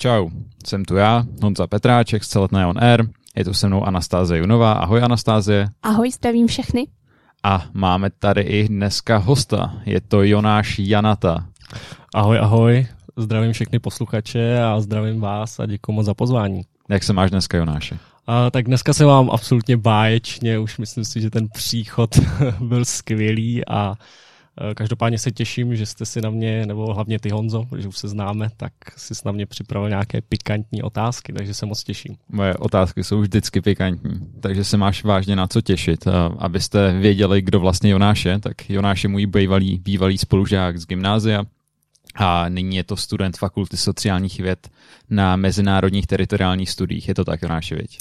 Čau, jsem tu já, Honza Petráček z Celetné on Air. Je tu se mnou Anastázie Junová. Ahoj Anastázie. Ahoj, zdravím všechny. A máme tady i dneska hosta. Je to Jonáš Janata. Ahoj, ahoj. Zdravím všechny posluchače a zdravím vás a děkuji moc za pozvání. Jak se máš dneska, Jonáše? A, tak dneska se vám absolutně báječně, už myslím si, že ten příchod byl skvělý a Každopádně se těším, že jste si na mě, nebo hlavně ty Honzo, protože už se známe, tak si na mě připravil nějaké pikantní otázky, takže se moc těším. Moje otázky jsou vždycky pikantní, takže se máš vážně na co těšit. Abyste věděli, kdo vlastně Jonáš je, tak Jonáš je můj bývalý, bývalý spolužák z gymnázia, a nyní je to student Fakulty sociálních věd na mezinárodních teritoriálních studiích. Je to tak, Jonáši, viď?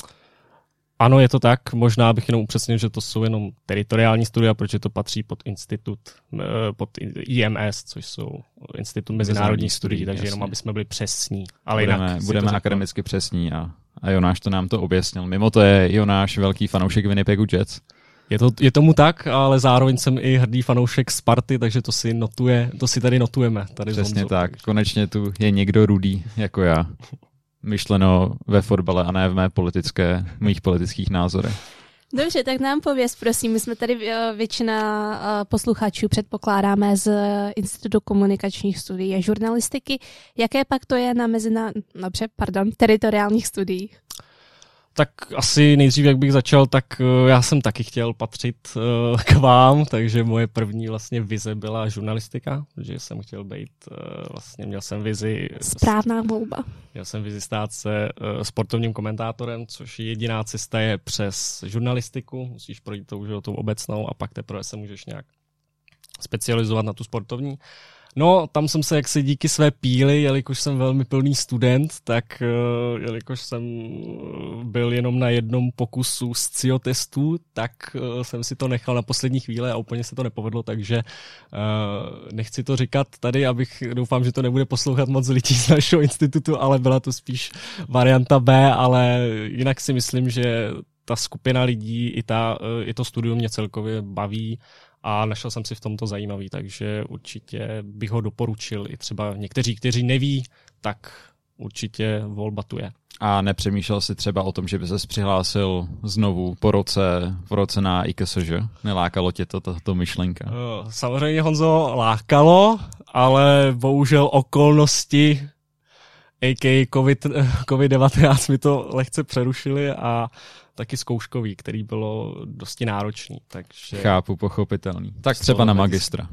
Ano, je to tak. Možná bych jenom upřesnil, že to jsou jenom teritoriální studia, protože to patří pod institut, eh, pod IMS, což jsou Institut mezinárodních studií, takže jasně. jenom aby jsme byli přesní. Ale budeme, jinak budeme akademicky přesní a, a Jonáš to nám to objasnil. Mimo to je Jonáš velký fanoušek Winnipegu Jets. Je, to, je tomu tak, ale zároveň jsem i hrdý fanoušek Sparty, takže to si notuje, to si tady notujeme. Tady Přesně tak, konečně tu je někdo rudý jako já. Myšleno ve fotbale a ne v mé politické, mých politických názorech. Dobře, tak nám pověz, prosím. My jsme tady eh, většina eh, posluchačů předpokládáme z Institutu komunikačních studií a žurnalistiky. Jaké pak to je na mezina, dobře, pardon, teritoriálních studiích? Tak asi nejdřív, jak bych začal, tak uh, já jsem taky chtěl patřit uh, k vám, takže moje první vlastně vize byla žurnalistika, že jsem chtěl být, uh, vlastně měl jsem vizi... Správná volba. Měl jsem vizi stát se sportovním komentátorem, což je jediná cesta je přes žurnalistiku, musíš projít tou, tou obecnou a pak teprve se můžeš nějak specializovat na tu sportovní. No, tam jsem se jaksi díky své píly, jelikož jsem velmi plný student, tak uh, jelikož jsem eh, byl jenom na jednom pokusu z CIO testů, tak uh, jsem si to nechal na poslední chvíli a úplně se to nepovedlo, takže nechci to říkat tady, abych doufám, že to nebude poslouchat moc lidí z našeho institutu, ale byla to spíš varianta B, ale jinak si myslím, že ta skupina lidí i, ta, i to studium mě celkově baví a našel jsem si v tomto zajímavý, takže určitě bych ho doporučil i třeba někteří, kteří neví, tak určitě volba tu je. A nepřemýšlel si třeba o tom, že by se přihlásil znovu po roce, v roce na IKSŽ? Nelákalo tě to, tato myšlenka? Eh, samozřejmě Honzo lákalo, ale bohužel okolnosti AK COVID, COVID-19 mi to lehce přerušili a taky zkouškový, který bylo dosti náročný. Takže... Chápu, pochopitelný. Tak třeba na magistra.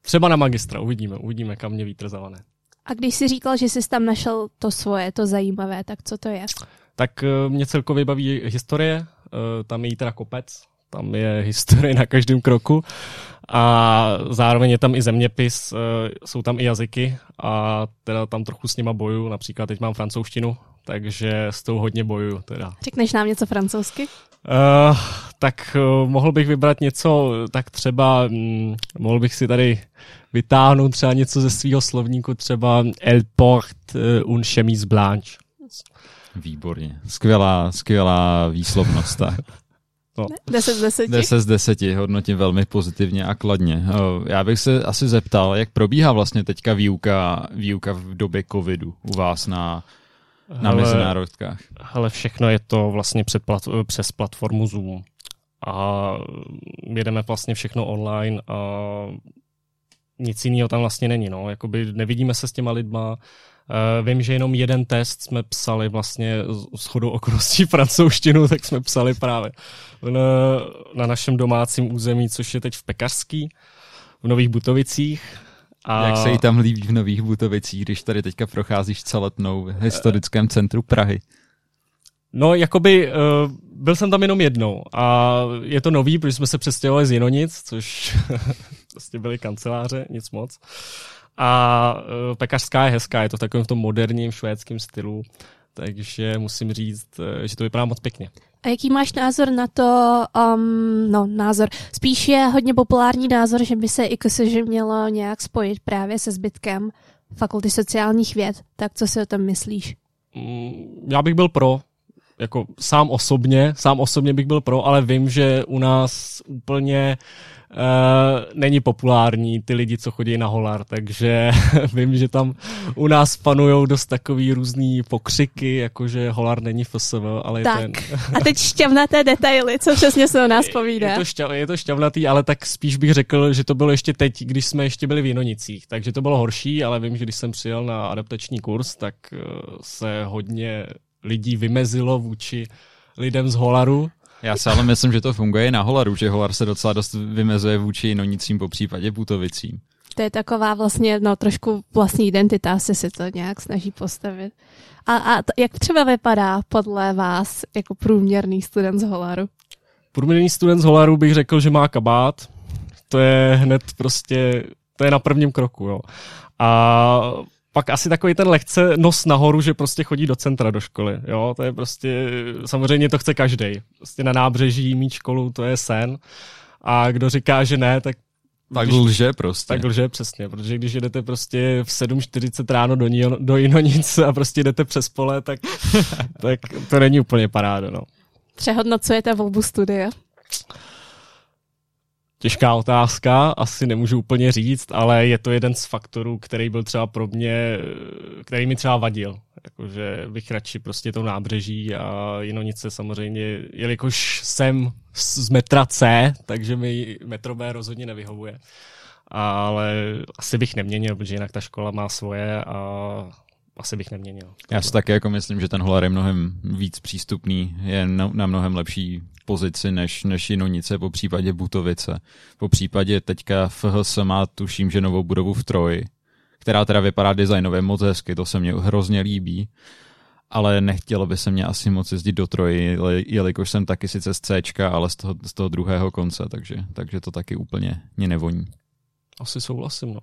Třeba na magistra, uvidíme, uvidíme, kam mě vítr zavane. A když jsi říkal, že jsi tam našel to svoje, to zajímavé, tak co to je? Tak eh, mě celkově baví historie, eh, tam je jí teda kopec, tam je historie na každém kroku a zároveň je tam i zeměpis, eh, jsou tam i jazyky a teda tam trochu s nima boju, například teď mám francouzštinu, takže s tou hodně bojuju teda. Řekneš nám něco francouzsky? Uh, tak uh, mohl bych vybrat něco, tak třeba um, mohl bych si tady vytáhnout třeba něco ze svého slovníku, třeba El port uh, un chemise blanche. Výborně. Skvělá, skvělá výslovnost. Tak. No. 10 z 10? 10 z 10 hodnotím velmi pozitivně a kladně. Já bych se asi zeptal, jak probíhá vlastně teďka výuka, výuka v době covidu u vás na, na hele, mezinárodkách? Hele, všechno je to vlastně před plat, přes platformu Zoom. A jedeme vlastně všechno online a nic jiného tam vlastně není. No. Jakoby nevidíme se s těma lidma, Uh, vím, že jenom jeden test jsme psali vlastně s chodou okolností francouzštinu, tak jsme psali právě na, na našem domácím území, což je teď v Pekařský, v Nových Butovicích. A... Jak se jí tam líbí v Nových Butovicích, když tady teďka procházíš celetnou v historickém centru Prahy? No, jakoby uh, byl jsem tam jenom jednou a je to nový, protože jsme se přestěhovali z Jinonic, což vlastně byly kanceláře, nic moc. A uh, pekařská je hezká, je to v takovém v tom moderním švédském stylu, takže musím říct, uh, že to vypadá moc pěkně. A jaký máš názor na to, um, no názor, spíš je hodně populární názor, že by se IKSŽ mělo nějak spojit právě se zbytkem fakulty sociálních věd, tak co si o tom myslíš? Mm, já bych byl pro, jako sám osobně, sám osobně bych byl pro, ale vím, že u nás úplně uh, není populární ty lidi, co chodí na holar, takže vím, že tam u nás panují dost takový různý pokřiky, jakože holar není FSV, ale tak. je ten... a teď šťavnaté detaily, co přesně se o nás povídá. Je to, šťav, je to šťavnatý, ale tak spíš bych řekl, že to bylo ještě teď, když jsme ještě byli v Jinonicích, takže to bylo horší, ale vím, že když jsem přijel na adaptační kurz, tak uh, se hodně lidí vymezilo vůči lidem z Holaru. Já si ale myslím, že to funguje i na Holaru, že Holar se docela dost vymezuje vůči Nonicím po případě Butovicím. To je taková vlastně, no trošku vlastní identita, asi si to nějak snaží postavit. A, a to, jak třeba vypadá podle vás jako průměrný student z Holaru? Průměrný student z Holaru bych řekl, že má kabát. To je hned prostě, to je na prvním kroku, jo. A pak asi takový ten lehce nos nahoru, že prostě chodí do centra do školy. Jo, to je prostě, samozřejmě to chce každý. Prostě na nábřeží mít školu, to je sen. A kdo říká, že ne, tak tak když, lže prostě. Tak lže, přesně, protože když jedete prostě v 7.40 ráno do, Nion, do Jinonic a prostě jdete přes pole, tak, tak to není úplně paráda, no. Přehodnocujete volbu studia? Těžká otázka, asi nemůžu úplně říct, ale je to jeden z faktorů, který byl třeba pro mě, který mi třeba vadil. Jakože bych radši prostě tou nábřeží a Jinonice samozřejmě, jelikož jsem z metra C, takže mi metro B rozhodně nevyhovuje. Ale asi bych neměnil, protože jinak ta škola má svoje a asi bych neměnil. Já si taky jako myslím, že ten Holar je mnohem víc přístupný, je na, na mnohem lepší pozici než, než Jinonice, po případě Butovice. Po případě teďka FHS má, tuším, že novou budovu v Troji, která teda vypadá designově moc hezky, to se mně hrozně líbí, ale nechtělo by se mě asi moc jezdit do Troji, jelikož jsem taky sice z C, ale z toho, z toho druhého konce, takže, takže to taky úplně mě nevoní. Asi souhlasím, no.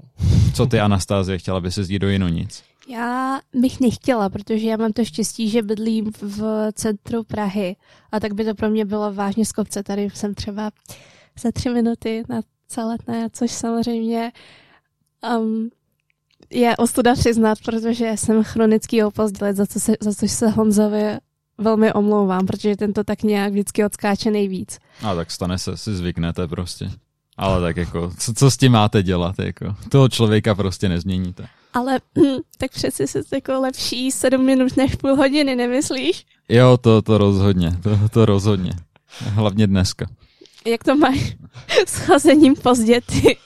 Co ty, Anastázie, chtěla by se jezdit do Jinonic? Já bych nechtěla, protože já mám to štěstí, že bydlím v centru Prahy a tak by to pro mě bylo vážně z kopce. Tady jsem třeba za tři minuty na celetné, což samozřejmě um, je ostuda přiznat, protože jsem chronický opozdělec, za, co se, za což se Honzovi velmi omlouvám, protože ten to tak nějak vždycky odskáče nejvíc. A tak stane se, si zvyknete prostě. Ale tak jako, co, co s tím máte dělat, jako? Toho člověka prostě nezměníte. Ale hm, tak přeci se jako lepší sedm minut než půl hodiny, nemyslíš? Jo, to, to rozhodně, to, to rozhodně. Hlavně dneska. Jak to máš s chozením pozdě ty?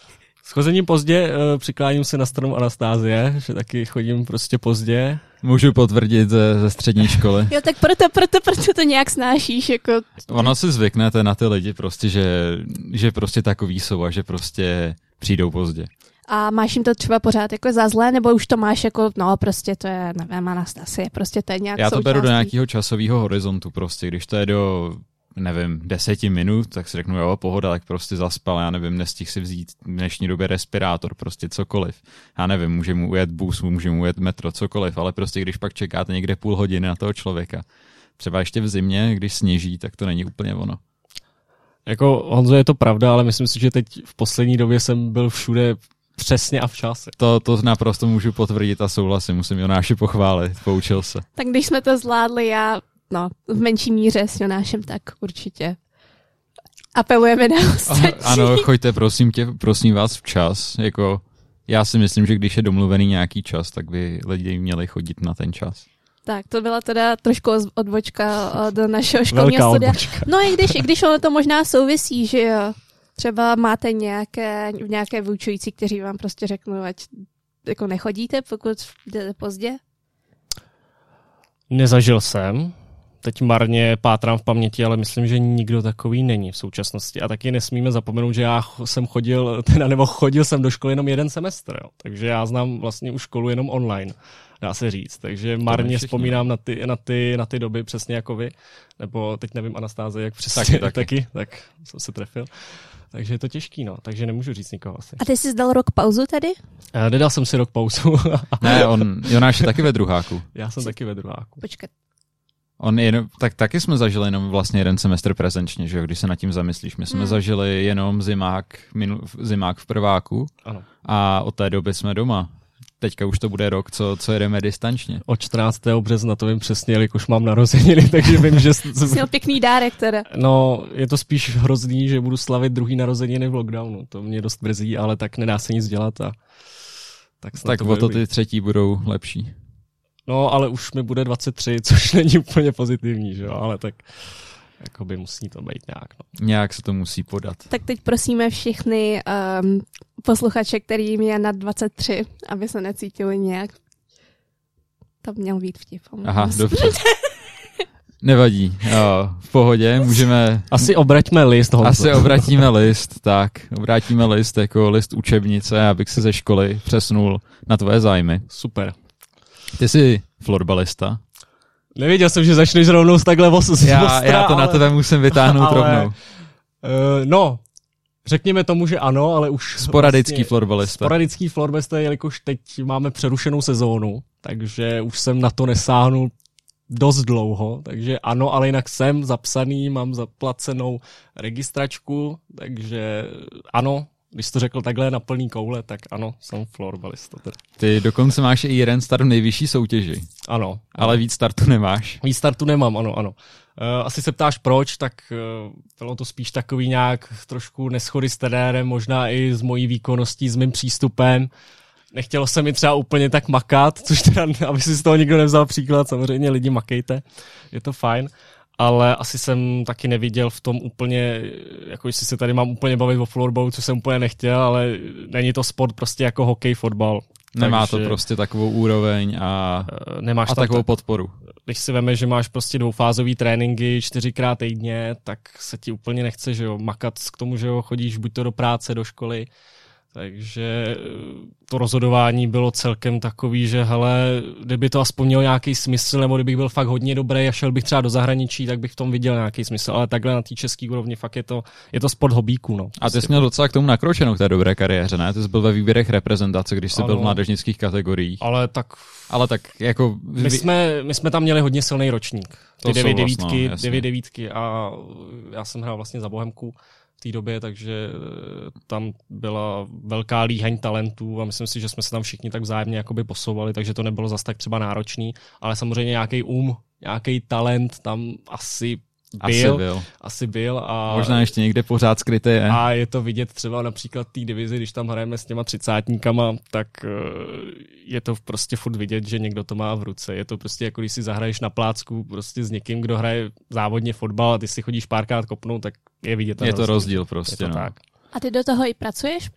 S chozením pozdě uh, přikláním se na stranu Anastázie, že taky chodím prostě pozdě. Můžu potvrdit ze, ze střední školy. Jo, tak proto, proto, proto to nějak snášíš, jako... Ono si zvyknete na ty lidi prostě, že, že prostě takový jsou a že prostě přijdou pozdě. A máš jim to třeba pořád jako za zlé, nebo už to máš jako, no prostě to je, nevím, Anastasie, prostě to je nějak Já to součástí. beru do nějakého časového horizontu prostě, když to je do nevím, deseti minut, tak si řeknu, jo, pohoda, tak prostě zaspal, já nevím, nestih si vzít v dnešní době respirátor, prostě cokoliv. Já nevím, může mu ujet bus, může mu ujet metro, cokoliv, ale prostě když pak čekáte někde půl hodiny na toho člověka, třeba ještě v zimě, když sněží, tak to není úplně ono. Jako Honzo, je to pravda, ale myslím si, že teď v poslední době jsem byl všude přesně a včas. To, to naprosto můžu potvrdit a souhlasím, musím Jonáši pochválit, poučil se. Tak když jsme to zvládli, já no, v menší míře s Jonášem, tak určitě apelujeme na ostatní. Ano, choďte prosím tě, prosím vás včas, jako já si myslím, že když je domluvený nějaký čas, tak by lidi měli chodit na ten čas. Tak, to byla teda trošku odbočka do našeho školního studia. Odbočka. No i když, i když ono to možná souvisí, že jo, třeba máte nějaké, nějaké vyučující, kteří vám prostě řeknou, ať jako nechodíte, pokud jdete pozdě? Nezažil jsem, teď marně pátrám v paměti, ale myslím, že nikdo takový není v současnosti. A taky nesmíme zapomenout, že já jsem chodil, teda nebo chodil jsem do školy jenom jeden semestr, jo. takže já znám vlastně už školu jenom online, dá se říct. Takže marně vzpomínám na ty, na, ty, na ty doby přesně jako vy, nebo teď nevím Anastáze, jak přesně taky, taky. taky, tak jsem se trefil. Takže je to těžký, no. Takže nemůžu říct nikoho asi. A ty jsi dal rok pauzu tady? Uh, nedal jsem si rok pauzu. ne, on, Jonáš je taky ve druháku. Já jsem taky ve druháku. Počkat, On jen, tak taky jsme zažili jenom vlastně jeden semestr prezenčně, že jo, když se nad tím zamyslíš. My jsme hmm. zažili jenom zimák, minu, zimák v prváku ano. a od té doby jsme doma. Teďka už to bude rok, co, co jedeme distančně. Od 14. března to vím přesně, jelikož mám narozeniny, takže vím, že... Jsi měl pěkný dárek teda. No, je to spíš hrozný, že budu slavit druhý narozeniny v lockdownu. To mě dost brzí, ale tak nedá se nic dělat a tak, tak to o to ty třetí budou lepší. No, ale už mi bude 23, což není úplně pozitivní, že jo, ale tak jakoby musí to být nějak. No. Nějak se to musí podat. Tak teď prosíme všechny um, posluchače, kterým je nad 23, aby se necítili nějak. To měl být vtip. Aha, dobře. Nevadí, jo, v pohodě, můžeme... Asi obraťme list, Honzo. Asi obratíme list, tak, obrátíme list jako list učebnice, abych se ze školy přesnul na tvoje zájmy. Super. Ty jsi florbalista. Nevěděl jsem, že začneš rovnou z takhle vos, já, ostra, já to ale... na tebe musím vytáhnout ale, rovnou. Uh, no, řekněme tomu, že ano, ale už... Sporadický vlastně, florbalista. Sporadický florbalista, jelikož teď máme přerušenou sezónu, takže už jsem na to nesáhnul dost dlouho, takže ano, ale jinak jsem zapsaný, mám zaplacenou registračku, takže ano, když to řekl takhle na plný koule, tak ano, jsem florbalista. Teda. Ty dokonce máš i jeden start v nejvyšší soutěži. Ano. Ale víc startu nemáš. Víc startu nemám, ano, ano. Uh, asi se ptáš proč, tak uh, bylo to spíš takový nějak trošku neschody s trenérem, možná i s mojí výkonností, s mým přístupem. Nechtělo se mi třeba úplně tak makat, což teda, aby si z toho nikdo nevzal příklad, samozřejmě lidi makejte, je to fajn ale asi jsem taky neviděl v tom úplně, jako jestli se tady mám úplně bavit o florbalu, co jsem úplně nechtěl, ale není to sport prostě jako hokej, fotbal. Nemá takže, to prostě takovou úroveň a, eh, nemáš a takovou podporu. Když si veme, že máš prostě dvoufázový tréninky čtyřikrát týdně, tak se ti úplně nechce, že jo, makat k tomu, že jo, chodíš buď to do práce, do školy, takže eh, to rozhodování bylo celkem takový, že hele, kdyby to aspoň mělo nějaký smysl, nebo kdybych byl fakt hodně dobrý a šel bych třeba do zahraničí, tak bych v tom viděl nějaký smysl. Ale takhle na té české úrovni fakt je to, je to sport hobíků. No. A ty jsi měl docela k tomu nakročeno k té dobré kariéře, ne? Ty jsi byl ve výběrech reprezentace, když jsi ano, byl v mládežnických kategoriích. Ale tak... Ale tak jako... My jsme, my jsme tam měli hodně silný ročník. Ty devět devítky, no, devět devítky a já jsem hrál vlastně za Bohemku v té době, takže eh, tam byla velká líheň talentů a myslím si, že jsme se tam všichni tak vzájemně jakoby posouvali, takže to nebylo zas tak třeba náročný, ale samozřejmě nějaký um, nějaký talent tam asi byl, asi byl. Asi byl a, Možná ještě někde pořád skryté je. A je to vidět třeba například té divizi, když tam hrajeme s těma třicátníkama, tak eh, je to prostě furt vidět, že někdo to má v ruce. Je to prostě jako když si zahraješ na plácku prostě s někým, kdo hraje závodně fotbal a ty si chodíš párkrát kopnout, tak je vidět. Je to rozdíl, rozdíl prostě. Je to no. tak. A ty do toho i pracuješ?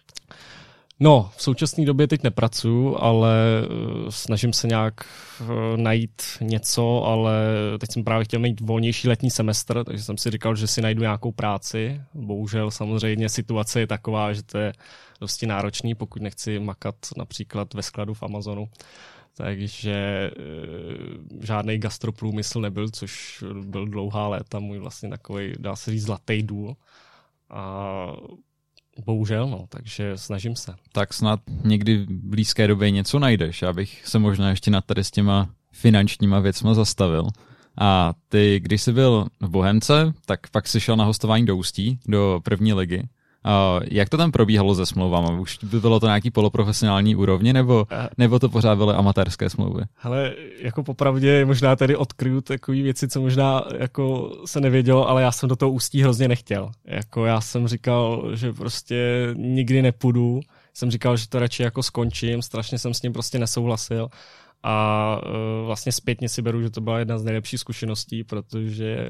No, v současné době teď nepracuju, ale eh, snažím se nějak eh, najít něco, ale teď jsem právě chtěl mít volnější letní semestr, takže jsem si říkal, že si najdu nějakou práci. Bohužel samozřejmě situace je taková, že to je dosti náročný, pokud nechci makat například ve skladu v Amazonu. Takže e, žádný gastroprůmysl nebyl, což byl dlouhá léta můj vlastně takový, dá se říct, zlatý důl. A Bohužel, no, takže snažím se. Tak snad někdy v blízké době něco najdeš, abych se možná ještě nad tady s těma finančníma věcma zastavil. A ty, když jsi byl v Bohemce, tak pak jsi šel na hostování do Ústí, do první ligy. Uh, jak to tam probíhalo se smlouvama? Už by bylo to nějaký poloprofesionální úrovni, nebo, eh. nebo to pořád byly amatérské smlouvy? Ale jako popravdě možná tady odkryju takové věci, co možná jako se nevědělo, ale já jsem do toho ústí hrozně nechtěl. Jako já jsem říkal, že prostě nikdy nepůjdu. Jsem říkal, že to radši jako skončím, strašně jsem s ním prostě nesouhlasil a uh, vlastně zpětně si beru, že to byla jedna z nejlepších zkušeností, protože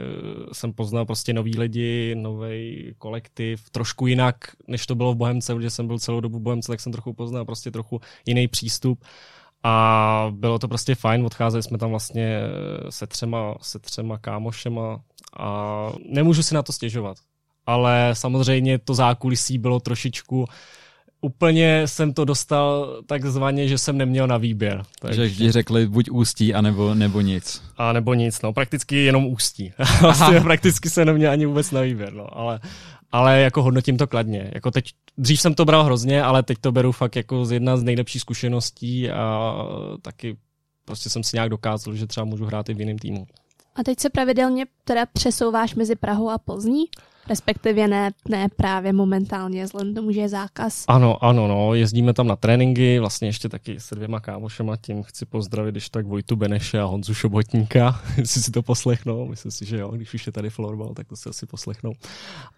jsem poznal prostě nový lidi, nový kolektiv, trošku jinak, než to bylo v Bohemce, protože jsem byl celou dobu v Bohemce, tak jsem trochu poznal prostě trochu jiný přístup. A bylo to prostě fajn, odcházeli jsme tam vlastně se třema, se třema kámošema a nemůžu si na to stěžovat. Ale samozřejmě to zákulisí bylo trošičku uh, úplně jsem to dostal takzvaně, že jsem neměl na výběr. Takže vždy řekli buď ústí, anebo nebo nic. A nebo nic, no, prakticky jenom ústí. vlastně prakticky se neměl ani vůbec na výběr, no, ale, ale jako hodnotím to kladně. Jako teď, dřív jsem to bral hrozně, ale teď to beru fakt jako z jedna z nejlepších zkušeností a taky prostě jsem si nějak dokázal, že třeba můžu hrát i v jiném týmu. A teď se pravidelně teda přesouváš mezi Prahou a Plzní? Respektive ne, ne právě momentálně, vzhledem tomu, že je zákaz. Ano, ano, no, jezdíme tam na tréninky, vlastně ještě taky se dvěma kámošema, tím chci pozdravit, když tak Vojtu Beneše a Honzu Šobotníka, jestli si to poslechnou, myslím si, že jo, když už je tady florbal, tak to si asi poslechnou.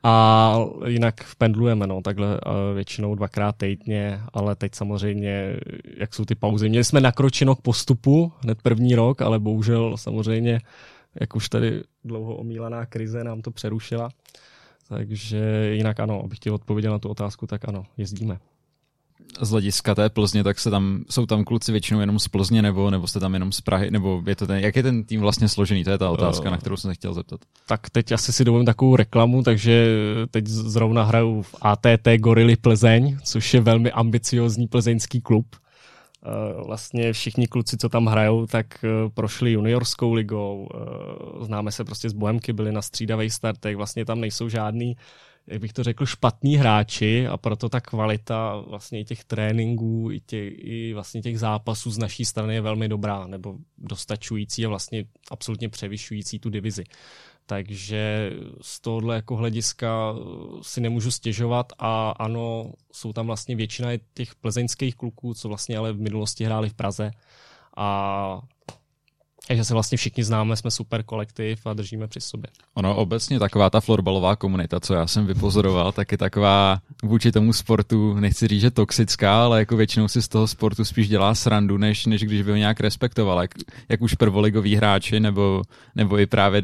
A jinak pendlujeme, no, takhle většinou dvakrát týdně, ale teď samozřejmě, jak jsou ty pauzy. Měli jsme nakročeno k postupu hned první rok, ale bohužel samozřejmě jak už tady dlouho omílaná krize nám to přerušila. Takže jinak ano, abych chtěl odpovědět na tu otázku, tak ano, jezdíme. Z hlediska té Plzně, tak se tam, jsou tam kluci většinou jenom z Plzně, nebo, nebo jste tam jenom z Prahy, nebo je to ten, jak je ten tým vlastně složený? To je ta otázka, uh, na kterou jsem se chtěl zeptat. Tak teď asi si dovolím takovou reklamu, takže teď zrovna hraju v ATT Gorily Plzeň, což je velmi ambiciozní plzeňský klub. Eh, vlastně všichni kluci, co tam hrajou, tak eh, prošli juniorskou ligou, eh, známe se prostě z Bohemky, byli na střídavých startech, vlastně tam nejsou žádný jak bych to řekl, špatní hráči a proto ta kvalita vlastně i těch tréninků, i, těch, i vlastně těch zápasů z naší strany je velmi dobrá, nebo dostačující a vlastně absolutně převyšující tu divizi. Takže z tohohle jako hlediska si nemůžu stěžovat a ano, jsou tam vlastně většina těch plzeňských kluků, co vlastně ale v minulosti hráli v Praze. A takže se vlastně všichni známe, jsme super kolektiv a držíme při sobě. Ono obecně taková ta florbalová komunita, co já jsem vypozoroval, tak je taková vůči tomu sportu, nechci říct, že toxická, ale jako většinou si z toho sportu spíš dělá srandu, než, než když by ho nějak respektoval. Jak, jak už prvoligoví hráči, nebo, nebo i právě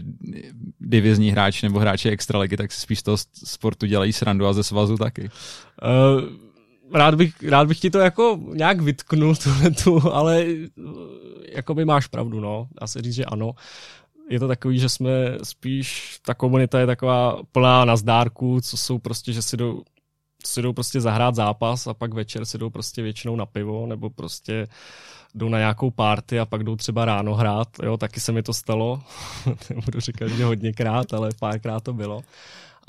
divizní hráči nebo hráči extraligy, tak si spíš z toho sportu dělají srandu a ze svazu taky. Uh rád bych, rád bych ti to jako nějak vytknul, tu, ale jako by máš pravdu, no. Dá se říct, že ano. Je to takový, že jsme spíš, ta komunita je taková plná na zdárku, co jsou prostě, že si jdou, si jdou prostě zahrát zápas a pak večer si jdou prostě většinou na pivo, nebo prostě jdou na nějakou party a pak jdou třeba ráno hrát, jo, taky se mi to stalo, nebudu říkat, že hodněkrát, ale párkrát to bylo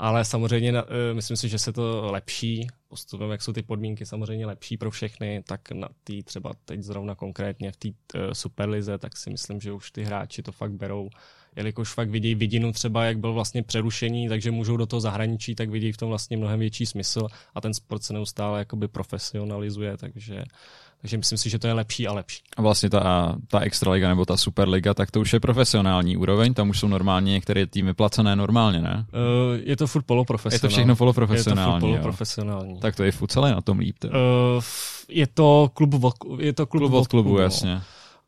ale samozřejmě uh, myslím si, že se to lepší postupem, jak jsou ty podmínky samozřejmě lepší pro všechny, tak na tý třeba teď zrovna konkrétně v té uh, Superlize, tak si myslím, že už ty hráči to fakt berou, jelikož fakt vidí vidinu třeba, jak byl vlastně přerušení, takže můžou do toho zahraničí, tak vidí v tom vlastně mnohem větší smysl a ten sport se neustále jakoby profesionalizuje, takže takže myslím si, že to je lepší a lepší. A vlastně ta, ta extraliga nebo ta superliga, tak to už je profesionální úroveň, tam už jsou normálně některé týmy placené normálně, ne? Uh, je to furt poloprofesionální. Je to všechno poloprofesionální. Je to furt poloprofesionální. Jo. Tak to je futsal na tom líp. Uh, je to klub od, je to klub, klub od klubu, klubu no. jasně.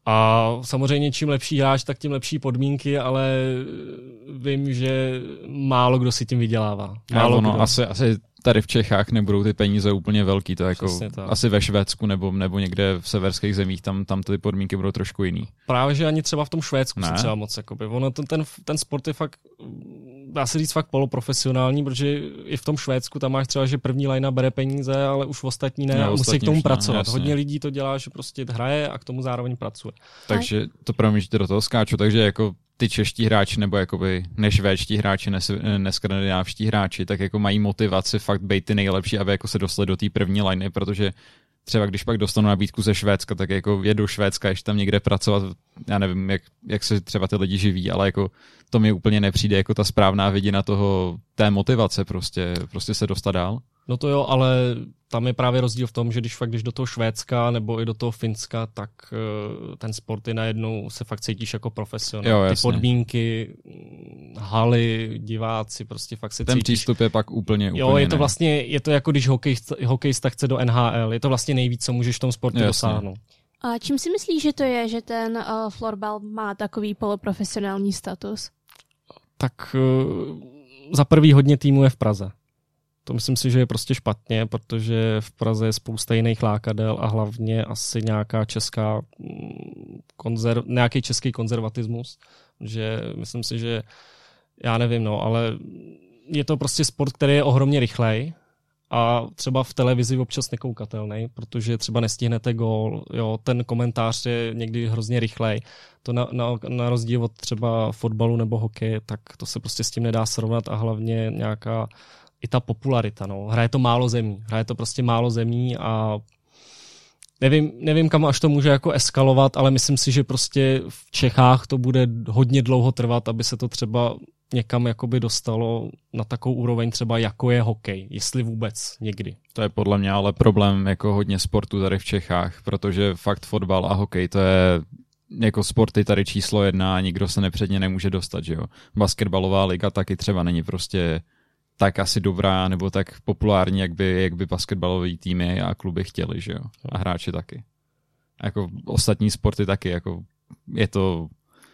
A samozřejmě čím lepší hráč, tak tím lepší podmínky, ale vím, že málo kdo si tím vydělává. Málo ono, kdo. Asi, asi tady v Čechách nebudou ty peníze úplně velký, to jako asi ve Švédsku nebo, nebo někde v severských zemích, tam, tam ty podmínky budou trošku jiný. Právě, že ani třeba v tom Švédsku ne. se třeba moc, jakoby, ono ten, ten, ten sport je fakt, dá se říct fakt poloprofesionální, protože i v tom Švédsku tam máš třeba, že první lajna bere peníze, ale už v ostatní ne, no, a musí k tomu ne, pracovat. Jasně. Hodně lidí to dělá, že prostě hraje a k tomu zároveň pracuje. Takže to promiň, že do toho skáču, takže jako ty čeští hráči nebo jakoby nešvédští hráči, nes, neskandinávští hráči, tak jako mají motivaci fakt být ty nejlepší, aby jako se dostali do té první liney, protože třeba když pak dostanu nabídku ze Švédska, tak jako jedu Švédska, ještě tam někde pracovat, já nevím, jak, jak se třeba ty lidi živí, ale jako to mi úplně nepřijde jako ta správná vidina toho, té motivace prostě, prostě se dostat dál. No to jo, ale tam je právě rozdíl v tom, že když fakt když do toho Švédska nebo i do toho Finska, tak uh, ten sport je najednou se fakt cítíš jako profesionál. Jo, Ty podmínky, haly, diváci, prostě fakt se ten cítíš. Ten přístup je pak úplně, úplně Jo, je to ne. vlastně, je to jako když hokej, hokejista chce do NHL, je to vlastně nejvíc, co můžeš v tom sportu jasně. dosáhnout. A čím si myslíš, že to je, že ten uh, florbal má takový poloprofesionální status? Tak uh, za prvý hodně týmů je v Praze. To myslím si, že je prostě špatně, protože v Praze je spousta jiných lákadel a hlavně asi nějaká česká mm, konzerv, nějaký český konzervatismus, že myslím si, že já nevím, no, ale je to prostě sport, který je ohromně rychlej a třeba v televizi občas nekoukatelný, protože třeba nestihnete gól, jo, ten komentář je někdy hrozně rychlej. To na, na, na rozdíl od třeba fotbalu nebo hokeje, tak to se prostě s tím nedá srovnat a hlavně nějaká i ta popularita. No. Hraje to málo zemí. Hraje to prostě málo zemí a nevím, nevím, kam až to může jako eskalovat, ale myslím si, že prostě v Čechách to bude hodně dlouho trvat, aby se to třeba někam jakoby dostalo na takovou úroveň třeba jako je hokej, jestli vůbec někdy. To je podle mě ale problém jako hodně sportu tady v Čechách, protože fakt fotbal a hokej to je jako sporty tady číslo jedna a nikdo se nepředně nemůže dostat, že jo. Basketbalová liga taky třeba není prostě tak asi dobrá nebo tak populární, jak by, jak by basketbalové týmy a kluby chtěli, že jo. A hráči taky. A jako ostatní sporty taky, jako je to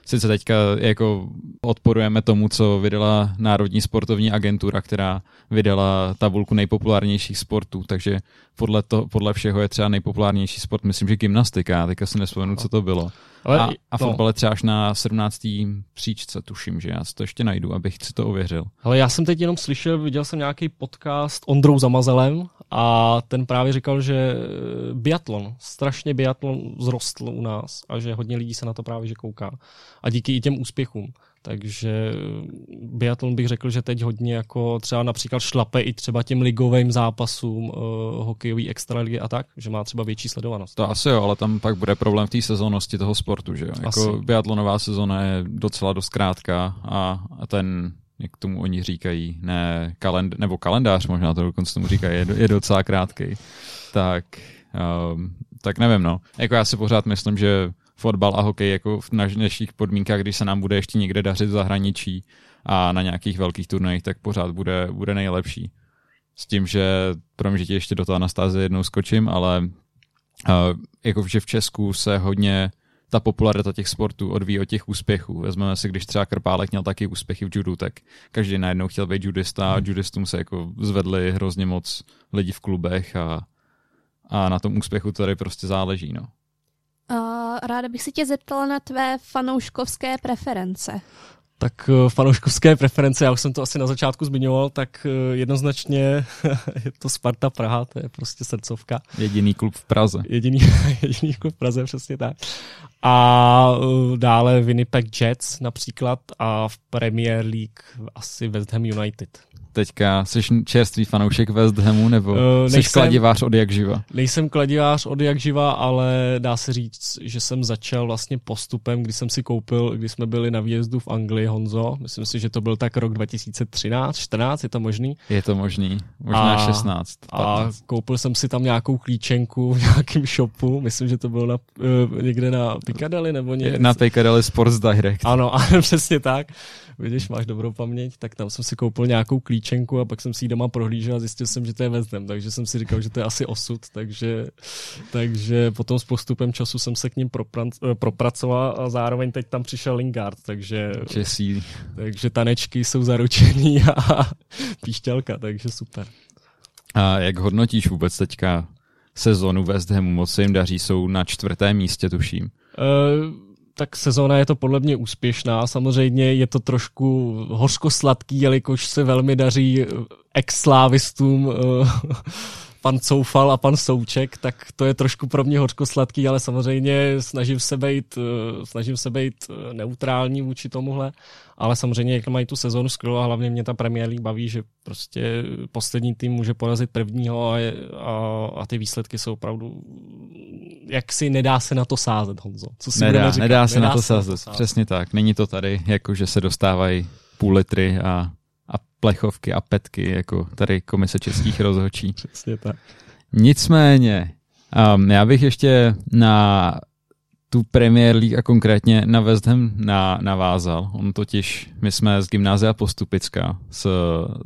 sice teďka jako odporujeme tomu, co vydala Národní sportovní agentura, která vydala tabulku nejpopulárnějších sportů, takže podle, to, podle všeho je třeba nejpopulárnější sport, myslím, že gymnastika, teďka si nespomenu, co to bylo. Ale, a, a no. fotbal je třeba až na 17. příčce, tuším, že já si to ještě najdu, abych si to ověřil. Ale já jsem teď jenom slyšel, viděl jsem nějaký podcast Ondrou Zamazelem a ten právě říkal, že biatlon, strašně biatlon zrostl u nás a že hodně lidí se na to právě že kouká. A díky i těm úspěchům. Takže biatlon bych řekl, že teď hodně jako třeba například šlape i třeba těm ligovým zápasům, uh, hokejový extraligy a tak, že má třeba větší sledovanost. To asi jo, ale tam pak bude problém v té sezónnosti toho sportu, že jo? Jako biatlonová sezóna je docela dost krátká a, a ten jak tomu oni říkají, ne kalend, nebo kalendář možná to dokonce tomu říkají, je, je docela krátký. Tak, um, tak nevím, no. Jako já si pořád myslím, že fotbal a hokej jako v dnešních podmínkách, když se nám bude ještě někde dařit v zahraničí a na nějakých velkých turnajích, tak pořád bude, bude nejlepší. S tím, že pro mě ještě do toho Anastáze jednou skočím, ale uh, jako že v Česku se hodně ta popularita těch sportů odvíjí od těch úspěchů. Vezmeme si, když třeba Krpálek měl taky úspěchy v judu, tak každý najednou chtěl být judista a judistům se jako zvedli hrozně moc lidí v klubech a, a na tom úspěchu tady prostě záleží. No. Uh, ráda bych si tě zeptala na tvé fanouškovské preference. Tak uh, fanouškovské preference, já už jsem to asi na začátku zmiňoval, tak uh, jednoznačně je to Sparta Praha, to je prostě srdcovka. Jediný klub v Praze. Jediný, jediný klub v Praze, přesně tak. A uh, dále Winnipeg Jets například a v Premier League asi West Ham United teďka? Jsi čerstvý fanoušek West Hamu nebo uh, nejsem, jsi kladivář od jak živa? Nejsem kladivář od jak živa, ale dá se říct, že jsem začal vlastně postupem, kdy jsem si koupil, když jsme byli na výjezdu v Anglii, Honzo. Myslím si, že to byl tak rok 2013, 14, je to možný? Je to možný, možná a, 16. 15. A koupil jsem si tam nějakou klíčenku v nějakém shopu, myslím, že to bylo na, uh, někde na Piccadilly nebo někde. Na Piccadilly Sports Direct. Ano, ano, přesně tak vidíš, máš dobrou paměť, tak tam jsem si koupil nějakou klíčenku a pak jsem si ji doma prohlížel a zjistil jsem, že to je Vezdem, takže jsem si říkal, že to je asi osud, takže, takže potom s postupem času jsem se k ním propra- propracoval a zároveň teď tam přišel Lingard, takže, Česí. takže tanečky jsou zaručený a píšťalka, takže super. A jak hodnotíš vůbec teďka sezonu West Hamu? Moc se jim daří, jsou na čtvrtém místě, tuším. Uh, tak sezóna je to podle mě úspěšná. Samozřejmě je to trošku hořko-sladký, jelikož se velmi daří ex-slávistům eh, pan Coufal a pan Souček, tak to je trošku pro mě hořko-sladký, ale samozřejmě snažím se být, eh, snažím se být eh, neutrální vůči tomuhle, ale samozřejmě jak mají tu sezónu skvělou a hlavně mě ta Premier League baví, že prostě poslední tým může porazit prvního a, je, a, a ty výsledky jsou opravdu jak si nedá se na to sázet, Honzo. Co si nedá, říkat? nedá se nedá na to sázet, sázet, přesně tak. Není to tady, jako že se dostávají půl litry a a plechovky a petky, jako tady komise českých rozhodčí. Přesně tak. Nicméně, um, já bych ještě na tu Premier League a konkrétně na West Ham na, navázal. On totiž, my jsme z Gymnázia Postupická s,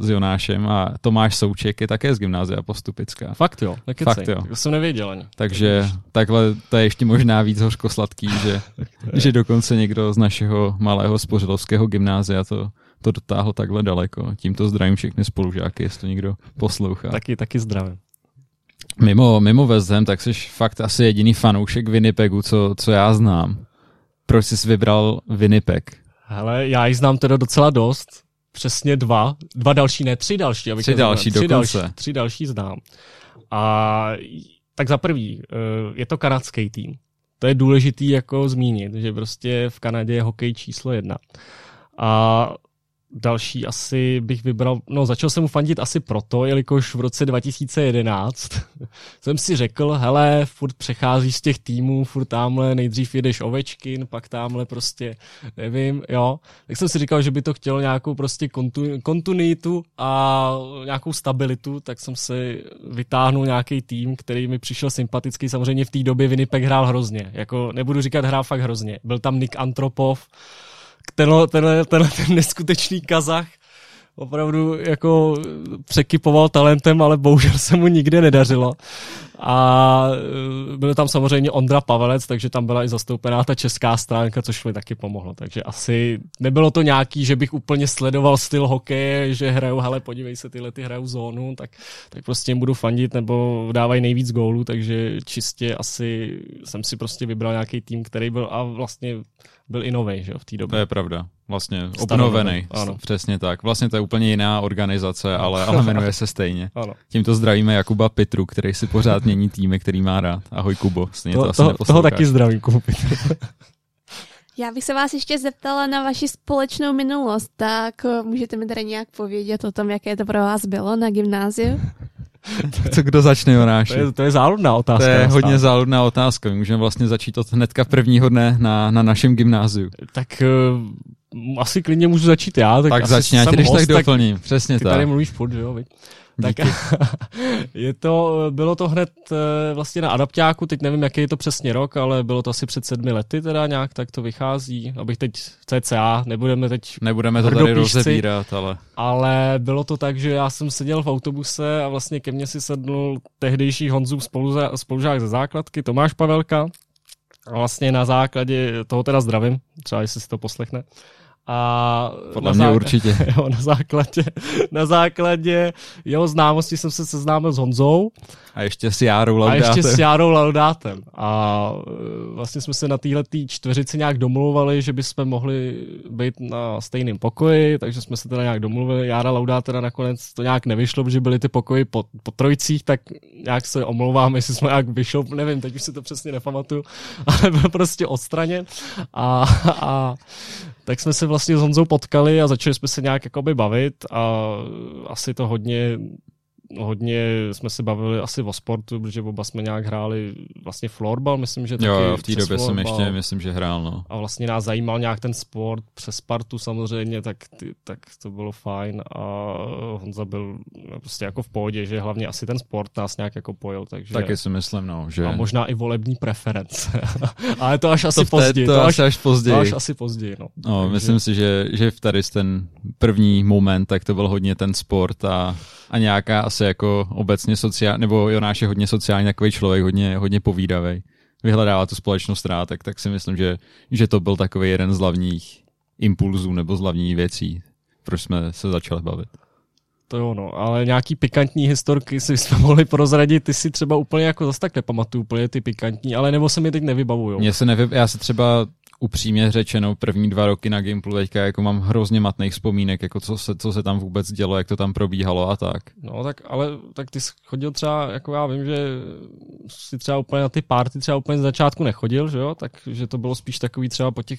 s Jonášem a Tomáš Souček je také z Gymnázia Postupická. Fakt jo, tak Fakt jo. To jsem nevěděl ani. Takže takhle to je ještě možná víc hořkosladký, že, že dokonce někdo z našeho malého spořilovského gymnázia to to dotáhl takhle daleko. Tímto zdravím všechny spolužáky, jestli to někdo poslouchá. Taky, taky zdravím. Mimo, mimo West Ham, tak jsi fakt asi jediný fanoušek Winnipegu, co, co já znám. Proč jsi vybral Winnipeg? Hele, já ji znám teda docela dost. Přesně dva. Dva další, ne, tři další. Abych tři další tři dokonce. Další, tři další znám. A tak za prvý, eh, je to kanadský tým. To je důležitý jako zmínit, že prostě v Kanadě je hokej číslo jedna. A další asi bych vybral, no začal jsem mu fandit asi proto, jelikož v roce 2011 jsem si řekl, hele, furt přecházíš z těch týmů, furt tamhle nejdřív jedeš Ovečkin, pak tamhle prostě, nevím, jo. Tak jsem si říkal, že by to chtělo nějakou prostě kontinuitu a nějakou stabilitu, tak jsem si vytáhnul nějaký tým, který mi přišel sympatický. Samozřejmě v té době Winnipeg hrál hrozně, jako nebudu říkat hrál fakt hrozně. Byl tam Nick Antropov, tenhle, tenhle, tenhle ten neskutečný kazach opravdu jako překypoval talentem, ale bohužel se mu nikdy nedařilo. A e, byl tam samozřejmě Ondra Pavelec, takže tam byla i zastoupená ta česká stránka, což mi taky pomohlo. Takže asi nebylo to nějaký, že bych úplně sledoval styl hokeje, že hrajou, hele, podívej se, tyhle ty hrajou zónu, tak, tak prostě jim budu fandit, nebo dávají nejvíc gólů, takže čistě asi jsem si prostě vybral nějaký tým, který byl a vlastně byl i novej, že v té době. To je pravda. Vlastně obnovený. Ano. Přesně tak. Vlastně to je úplně jiná organizace, ale, ale jmenuje se stejně. Ano. Tímto zdravíme Jakuba Pitru, který si pořád mění týmy, který má rád. Ahoj Kubo. to, to, to toho taky zdravím, Kubo Pitru. Já bych se vás ještě zeptala na vaši společnou minulost, tak eh, můžete mi tady nějak povědět o tom, jaké to pro vás bylo na gymnáziu? Co kdo začne, Jonáši? To je, to je záludná otázka. To je hodně záludná otázka. My můžeme vlastně začít od hnedka prvního dne na, na našem gymnáziu. Tak uh, asi klidně můžu začít já. Tak, tak začni, já když tak doplním. Přesně ty tak. tady mluvíš furt, jo? Viď? Tak je to, bylo to hned eh, vlastně na adaptáku, teď nevím, jaký je to přesně rok, ale bylo to asi před sedmi lety teda nějak, tak to vychází, abych teď CCA, nebudeme teď Nebudeme to tady rozebírat, ale... Ale bylo to tak, že já jsem seděl v autobuse a vlastně ke mně si sednul tehdejší Honzův spolužák ze základky, Tomáš Pavelka, a vlastně na základě toho teda zdravím, třeba jestli si to poslechne. A Podle na mě zá... určitě. Jo, na, základě, na základě jeho známosti jsem se seznámil s Honzou. A ještě s Járou Laudátem. A ještě s Járou Laudátem. A e, vlastně jsme se na téhle čtveřici nějak domluvali, že bychom mohli být na stejném pokoji, takže jsme se teda nějak domluvili. Jára Laudát teda nakonec to nějak nevyšlo, protože byly ty pokoji po, po trojcích, tak nějak se omlouvám, jestli jsme nějak vyšlo, nevím, teď už si to přesně nepamatuju, ale byl prostě odstraněn. A, a tak jsme se vlastně s Honzou potkali a začali jsme se nějak jakoby bavit a asi to hodně hodně jsme se bavili asi o sportu, protože oba jsme nějak hráli vlastně florbal, myslím, že taky Jo, v té době florbal. jsem ještě, myslím, že hrál, no. A vlastně nás zajímal nějak ten sport přes Spartu samozřejmě, tak, ty, tak to bylo fajn a Honza byl prostě jako v pohodě, že hlavně asi ten sport nás nějak jako pojil, takže... Taky si myslím, no, že... A možná i volební preference. Ale to až asi to později. To, to až, až později. To až asi později, no. no takže... myslím si, že, že v tady ten první moment, tak to byl hodně ten sport a, a nějaká asi zase jako obecně sociální, nebo Jonáš je hodně sociální takový člověk, hodně, hodně povídavý, vyhledává tu společnost rád, tak, tak si myslím, že, že to byl takový jeden z hlavních impulzů nebo z hlavních věcí, proč jsme se začali bavit. To jo, no, ale nějaký pikantní historky si jsme mohli prozradit, ty si třeba úplně jako zase tak nepamatuju úplně ty pikantní, ale nebo se mi teď nevybavují. Mně se nevy... Já se třeba upřímně řečeno první dva roky na Gimplu teďka jako mám hrozně matných vzpomínek, jako co se, co se tam vůbec dělo, jak to tam probíhalo a tak. No tak, ale tak ty jsi chodil třeba, jako já vím, že si třeba úplně na ty party třeba úplně z začátku nechodil, že jo, takže to bylo spíš takový třeba po těch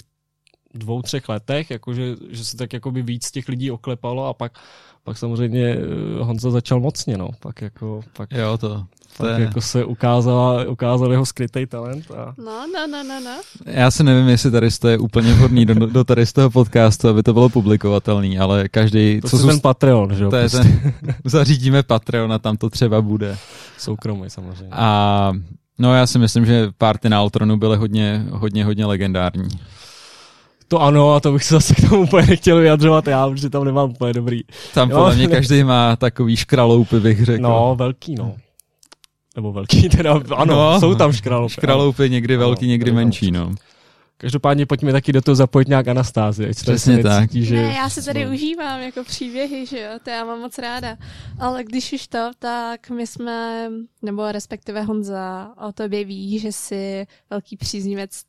dvou, třech letech, jakože, že se tak jakoby víc těch lidí oklepalo a pak, pak samozřejmě eh, Honza začal mocně, no, pak jako, pak, jo, to, pak je... jako se ukázala, ukázal jeho skrytý talent. A... No, no, no, no, no. Já si nevím, jestli tady to je úplně vhodný do, do tady z toho podcastu, aby to bylo publikovatelný, ale každý... To co je ten Patreon, že jo? To je prostě. ten, zařídíme Patreon a tam to třeba bude. Soukromý samozřejmě. A no já si myslím, že party na Altronu byly hodně, hodně, hodně legendární. To ano, a to bych se zase k tomu úplně nechtěl vyjadřovat já, protože tam nemám úplně dobrý. Tam podle mě každý má takový škraloupy, bych řekl. No, velký, no. Nebo velký, teda ano, no, jsou tam škraloupy. Škraloupy někdy velký, někdy menší, no. Každopádně pojďme taky do toho zapojit nějak Anastázie. Přesně tak. Cítí, že... Ne, já se tady no. užívám jako příběhy, že jo, to já mám moc ráda. Ale když už to, tak my jsme, nebo respektive Honza o tobě ví, že jsi velký příznivec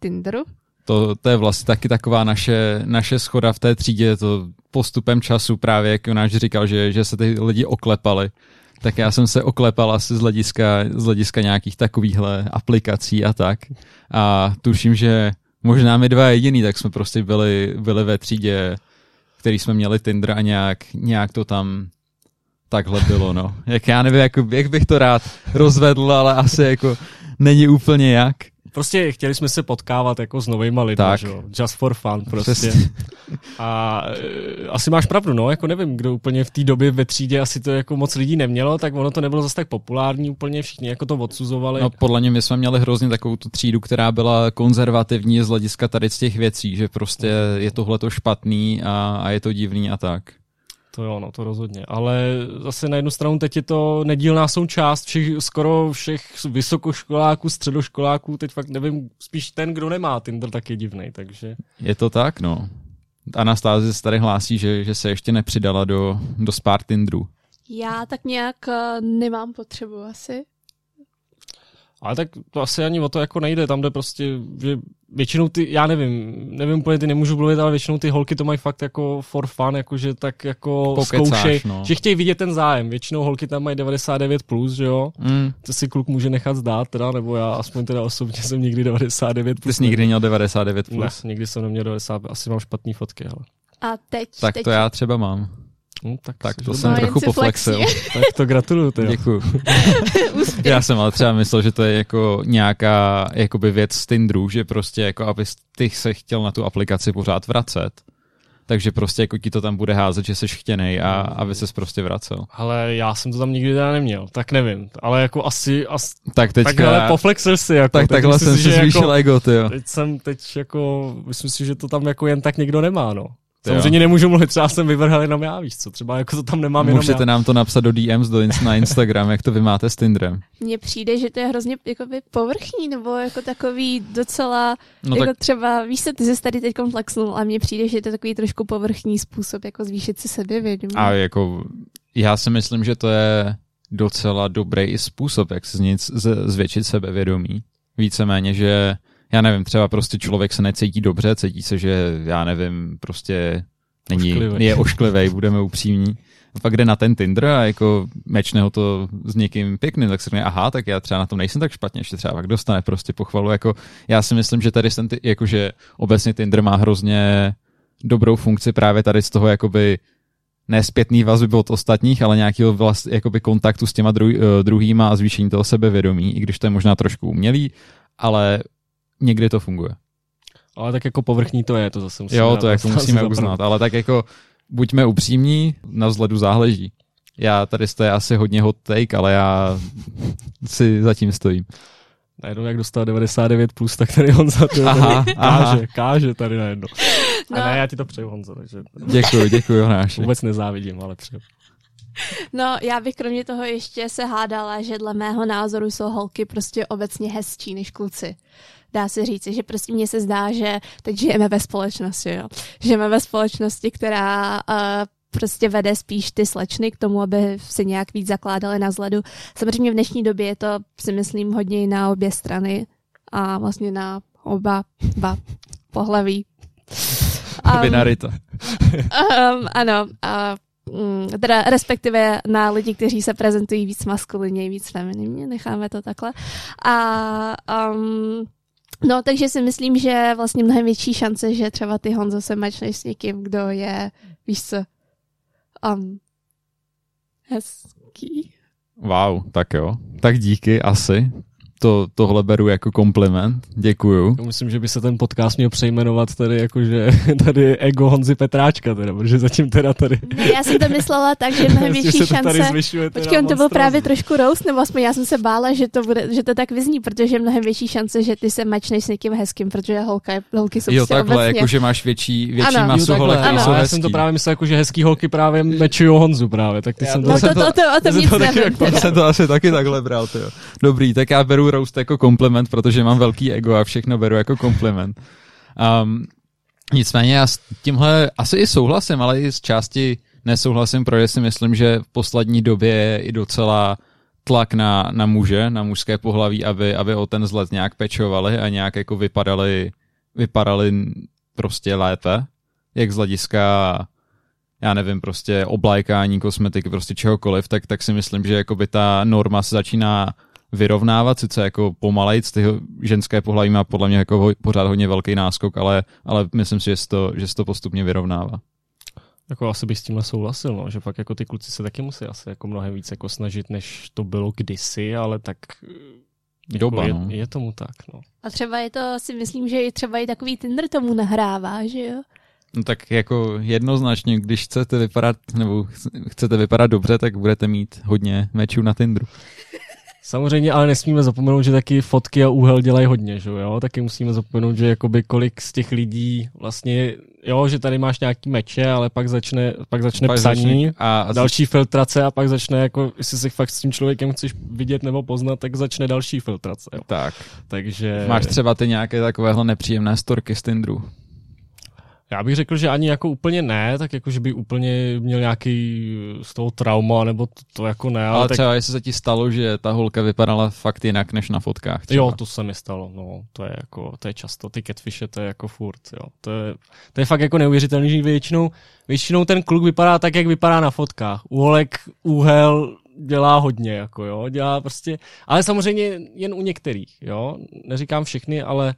Tinderu. To, to je vlastně taky taková naše, naše schoda v té třídě, to postupem času právě, jak Jonáš říkal, že, že se ty lidi oklepali, tak já jsem se oklepal asi z hlediska, z hlediska nějakých takovýchhle aplikací a tak. A tuším, že možná my dva jediný, tak jsme prostě byli, byli ve třídě který jsme měli Tinder a nějak, nějak to tam takhle bylo, no. Jak já nevím, jak, jak bych to rád rozvedl, ale asi jako není úplně jak. Prostě chtěli jsme se potkávat jako s novýma lidmi, Tak. že jo? Just for fun prostě. Přesně. A e, asi máš pravdu, no, jako nevím, kdo úplně v té době ve třídě asi to jako moc lidí nemělo, tak ono to nebylo zase tak populární úplně, všichni jako to odsuzovali. No podle mě my jsme měli hrozně takovou tu třídu, která byla konzervativní z hlediska tady z těch věcí, že prostě je tohle to špatný a, a je to divný a tak. To jo, no, to rozhodně. Ale zase na jednu stranu teď je to nedílná součást všech, skoro všech vysokoškoláků, středoškoláků, teď fakt nevím, spíš ten, kdo nemá Tinder, tak je divný, takže... Je to tak, no. Anastázie se tady hlásí, že, že se ještě nepřidala do, do Spart Tinderu. Já tak nějak eh, nemám potřebu asi. Ale tak to asi ani o to jako nejde, tam jde prostě, že většinou ty, já nevím, nevím úplně, ty nemůžu mluvit, ale většinou ty holky to mají fakt jako for fun, jako že tak jako Pokecáš, zkoušej, no. že chtějí vidět ten zájem. Většinou holky tam mají 99+, plus, že jo? Mm, To si kluk může nechat zdát teda, nebo já aspoň teda osobně jsem nikdy 99+. ty plus jsi nikdy měl 99+. Ne, Plus. nikdy jsem neměl 90, asi mám špatný fotky, ale. A teď, Tak teď to já třeba mám. Hm, tak, Tak to jsem No, trochu poflexil. tak to gratuluju, ty. Děkuju. Já jsem ale třeba myslel, že to je jako nějaká jakoby věc z Tinderu, že prostě jako aby ty se chtěl na tu aplikaci pořád vracet, takže prostě jako ti to tam bude házet, že jsi chtěnej a aby ses prostě vracel. Ale já jsem to tam nikdy teda neměl, tak nevím. Ale jako asi, asi Tak teďka, tak ale poflexil si jako. tak teď takhle jsem si, si zvýšil jako, ego, ty jo. Teď jsem teď jako, myslím si, že to tam jako jen tak někdo nemá, no. Samozřejmě nemůžu mluvit, třeba jsem vyvrhal jenom já, víš co, třeba jako to tam nemám jenom Můžete já. nám to napsat do DMs do, ins- na Instagram, jak to vy máte s Tinderem. mně přijde, že to je hrozně jakoby povrchní, nebo jako takový docela, No jako tak třeba, víš co, ty jsi tady teď flexnul a mně přijde, že je to takový trošku povrchní způsob, jako zvýšit si sebevědomí. a jako já si myslím, že to je docela dobrý i způsob, jak si z nic z- zvětšit sebevědomí. Víceméně, že já nevím, třeba prostě člověk se necítí dobře, cítí se, že já nevím, prostě není, Ošklivej. je ošklivej, budeme upřímní. A pak jde na ten Tinder a jako mečne ho to s někým pěkným, tak si řekne, aha, tak já třeba na tom nejsem tak špatně, ještě třeba pak dostane prostě pochvalu. Jako, já si myslím, že tady ten, ty- jakože obecně Tinder má hrozně dobrou funkci právě tady z toho jakoby ne zpětný vazby od ostatních, ale nějakého vlast, jakoby kontaktu s těma dru, eh, druhýma a zvýšení toho sebevědomí, i když to je možná trošku umělý, ale někdy to funguje. Ale tak jako povrchní to je, to zase musíme Jo, to jako musíme uznat, ale tak jako buďme upřímní, na vzhledu záleží. Já tady jste asi hodně hot take, ale já si zatím stojím. Najednou jak dostal 99+, plus, tak tady Honza to Aha, káže, aha. káže tady najednou. No. No. A ne, já ti to přeju, Honzo, takže Děkuji, děkuji, Jonáši. vůbec nezávidím, ale přeju. No, já bych kromě toho ještě se hádala, že dle mého názoru jsou holky prostě obecně hezčí než kluci. Dá se říci, že prostě mně se zdá, že teď žijeme ve společnosti, jo. Žijeme ve společnosti, která uh, prostě vede spíš ty slečny k tomu, aby si nějak víc zakládali na zledu. Samozřejmě v dnešní době je to, si myslím, hodně na obě strany a vlastně na oba dva pohlaví. Um, Binarita. Um, ano, a mm, teda respektive na lidi, kteří se prezentují víc maskulinně, víc feminimně, necháme to takhle. A um, no, takže si myslím, že vlastně mnohem větší šance, že třeba ty Honzo se mačneš s někým, kdo je, víš co, um, hezký. Wow, tak jo. Tak díky, asi. To, tohle beru jako kompliment. Děkuju. Myslím, že by se ten podcast měl přejmenovat tady jakože tady ego Honzy Petráčka, teda, protože zatím teda tady... Ne, já jsem to myslela tak, že je mnohem větší se to tady šance, zvyšuje teda Počkej, on to byl právě trošku roast, nebo aspoň já jsem se bála, že to, bude, že to tak vyzní, protože je mnohem větší šance, že ty se mačneš s někým hezkým, protože holka, je- holky jsou Jo, takhle, obecně. jako že máš větší, větší Ano. Masu holek, ano. jsou já hezký. jsem to právě myslel, jako, že hezký holky právě mečují Honzu právě, tak ty Já jsem to No to... to, to, to, o tom jsem nic to taky nevím. jako- Já jsem to asi taky takhle bral, tyjo. Dobrý, tak já beru roast jako kompliment, protože mám velký ego a všechno beru jako kompliment. Um, nicméně já s tímhle asi i souhlasím, ale i z části nesouhlasím, protože si myslím, že v poslední době je i docela tlak na, na muže, na mužské pohlaví, aby, aby o ten zlet nějak pečovali a nějak jako vypadali, vypadali prostě lépe, jak z hlediska já nevím, prostě oblékání, kosmetiky, prostě čehokoliv, tak, tak si myslím, že jakoby ta norma se začíná vyrovnávat, sice jako pomalejc, ty ženské pohlaví má podle mě jako ho, pořád hodně velký náskok, ale, ale myslím si, že se to, že se to postupně vyrovnává. Jako asi bych s tímhle souhlasil, no, že fakt jako ty kluci se taky musí asi jako mnohem víc jako snažit, než to bylo kdysi, ale tak jako Doba, je, no. je, tomu tak, no. A třeba je to, si myslím, že i třeba i takový Tinder tomu nahrává, že jo? No tak jako jednoznačně, když chcete vypadat, nebo chcete vypadat dobře, tak budete mít hodně mečů na Tinderu. Samozřejmě, ale nesmíme zapomenout, že taky fotky a úhel dělají hodně, že jo? Taky musíme zapomenout, že jakoby kolik z těch lidí vlastně, jo, že tady máš nějaký meče, ale pak začne, pak začne Pak psaní, začne- a, další filtrace a pak začne jako, jestli si fakt s tím člověkem chceš vidět nebo poznat, tak začne další filtrace, jo. tak. Takže Máš třeba ty nějaké takovéhle nepříjemné storky z Tinderu. Já bych řekl, že ani jako úplně ne, tak jako, že by úplně měl nějaký z toho trauma, nebo to, to jako ne, ale, Ale tak, třeba jestli se ti stalo, že ta holka vypadala fakt jinak než na fotkách. Třeba. Jo, to se mi stalo, no, to je jako, to je často, ty catfishe, to je jako furt, jo, to je, to je fakt jako neuvěřitelný, že většinou, většinou ten kluk vypadá tak, jak vypadá na fotkách, úholek, úhel dělá hodně, jako jo, dělá prostě, ale samozřejmě jen u některých, jo, neříkám všechny, ale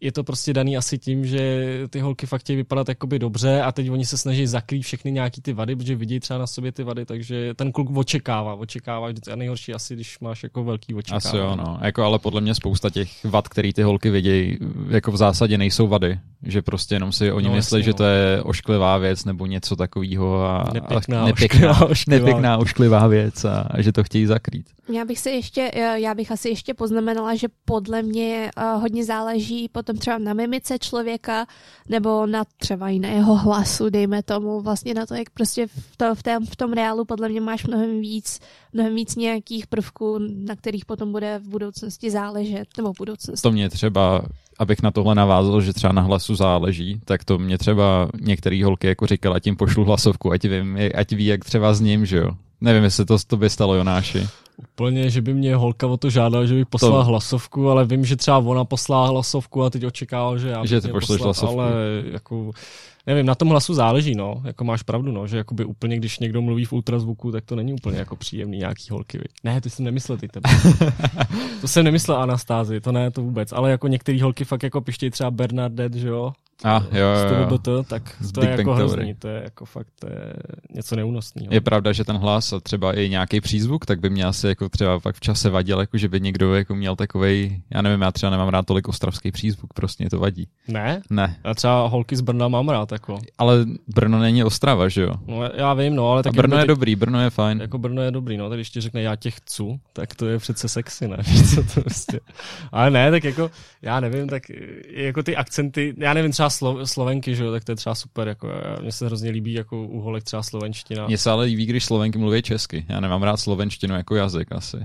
je to prostě daný asi tím, že ty holky fakt chtějí vypadat jakoby dobře a teď oni se snaží zakrýt všechny nějaký ty vady, protože vidí třeba na sobě ty vady, takže ten kluk očekává, očekává vždycky a nejhorší asi, když máš jako velký očekávání. Asi jo, no. Jako, ale podle mě spousta těch vad, který ty holky vidějí, jako v zásadě nejsou vady. Že prostě jenom si oni No, myslí, že no. to je ošklivá věc nebo něco takového a Nepěkná, a ošklivá, nepěkná, ošklivá. nepěkná ošklivá věc a, a že to chtějí zakrýt. Já bych se ještě, eh, já bych asi ještě poznamenala, že podle mě eh, hodně záleží potom třeba na mimice člověka, nebo na třeba i na jeho hlasu, dejme tomu, vlastně na to, jak prostě v, to, v, tom, v tom reálu podle mě máš mnohem víc, mnohem víc nějakých prvků, na kterých potom bude v budoucnosti záležet, nebo v budoucnosti. To mě třeba, abych na tohle navázal, že třeba na hlasu záleží, tak to mě třeba některé holky jako říkala, tím pošlu hlasovku, ať, vím, ať ví, jak třeba s ním, že jo. Nevím, jestli to to by stalo Jonáši. Úplně, že by mě holka o to žádala, že by poslala To- hlasovku, ale vím, že třeba ona poslala hlasovku a teď očekával, že já bych Že ty pošleš poslat, hlasovku. Ale jako, nevím, na tom hlasu záleží, no, jako máš pravdu, no, že jakoby úplně, když někdo mluví v ultrazvuku, tak to není úplně jako příjemný nějaký holky, viď? Ne, to jsem nemyslel ty tebe. to jsem nemyslel Anastázi, to ne, to vůbec, ale jako některé holky fakt jako pištějí třeba Bernadette, že jo, A jo, z jo, toho jo. BT, tak Z to Big je Bang jako Theory. hrozný, to je jako fakt, to je něco neúnosného. Je pravda, že ten hlas a třeba i nějaký přízvuk, tak by mě asi jako třeba pak v čase vadil, jako že by někdo jako měl takovej, já nevím, já třeba nemám rád tolik ostravský přízvuk, prostě mě to vadí. Ne? Ne, Já třeba holky z Brna mám rád, jako. ale Brno není Ostrava, že jo? No, já vím, no, ale A tak Brno jako je teď- dobrý, Brno je fajn. Jako Brno je dobrý, no, tak když ti řekne já tě chci, tak to je přece sexy, ne? Co to prostě. Ale ne, tak jako, já nevím, tak jako ty akcenty, já nevím, třeba slo, slovenky, že jo, tak to je třeba super, jako já- mně se hrozně líbí jako u holek třeba slovenština. Mně se ale líbí, když Slovenky mluví česky. Já nemám rád slovenštinu jako jazyk asi.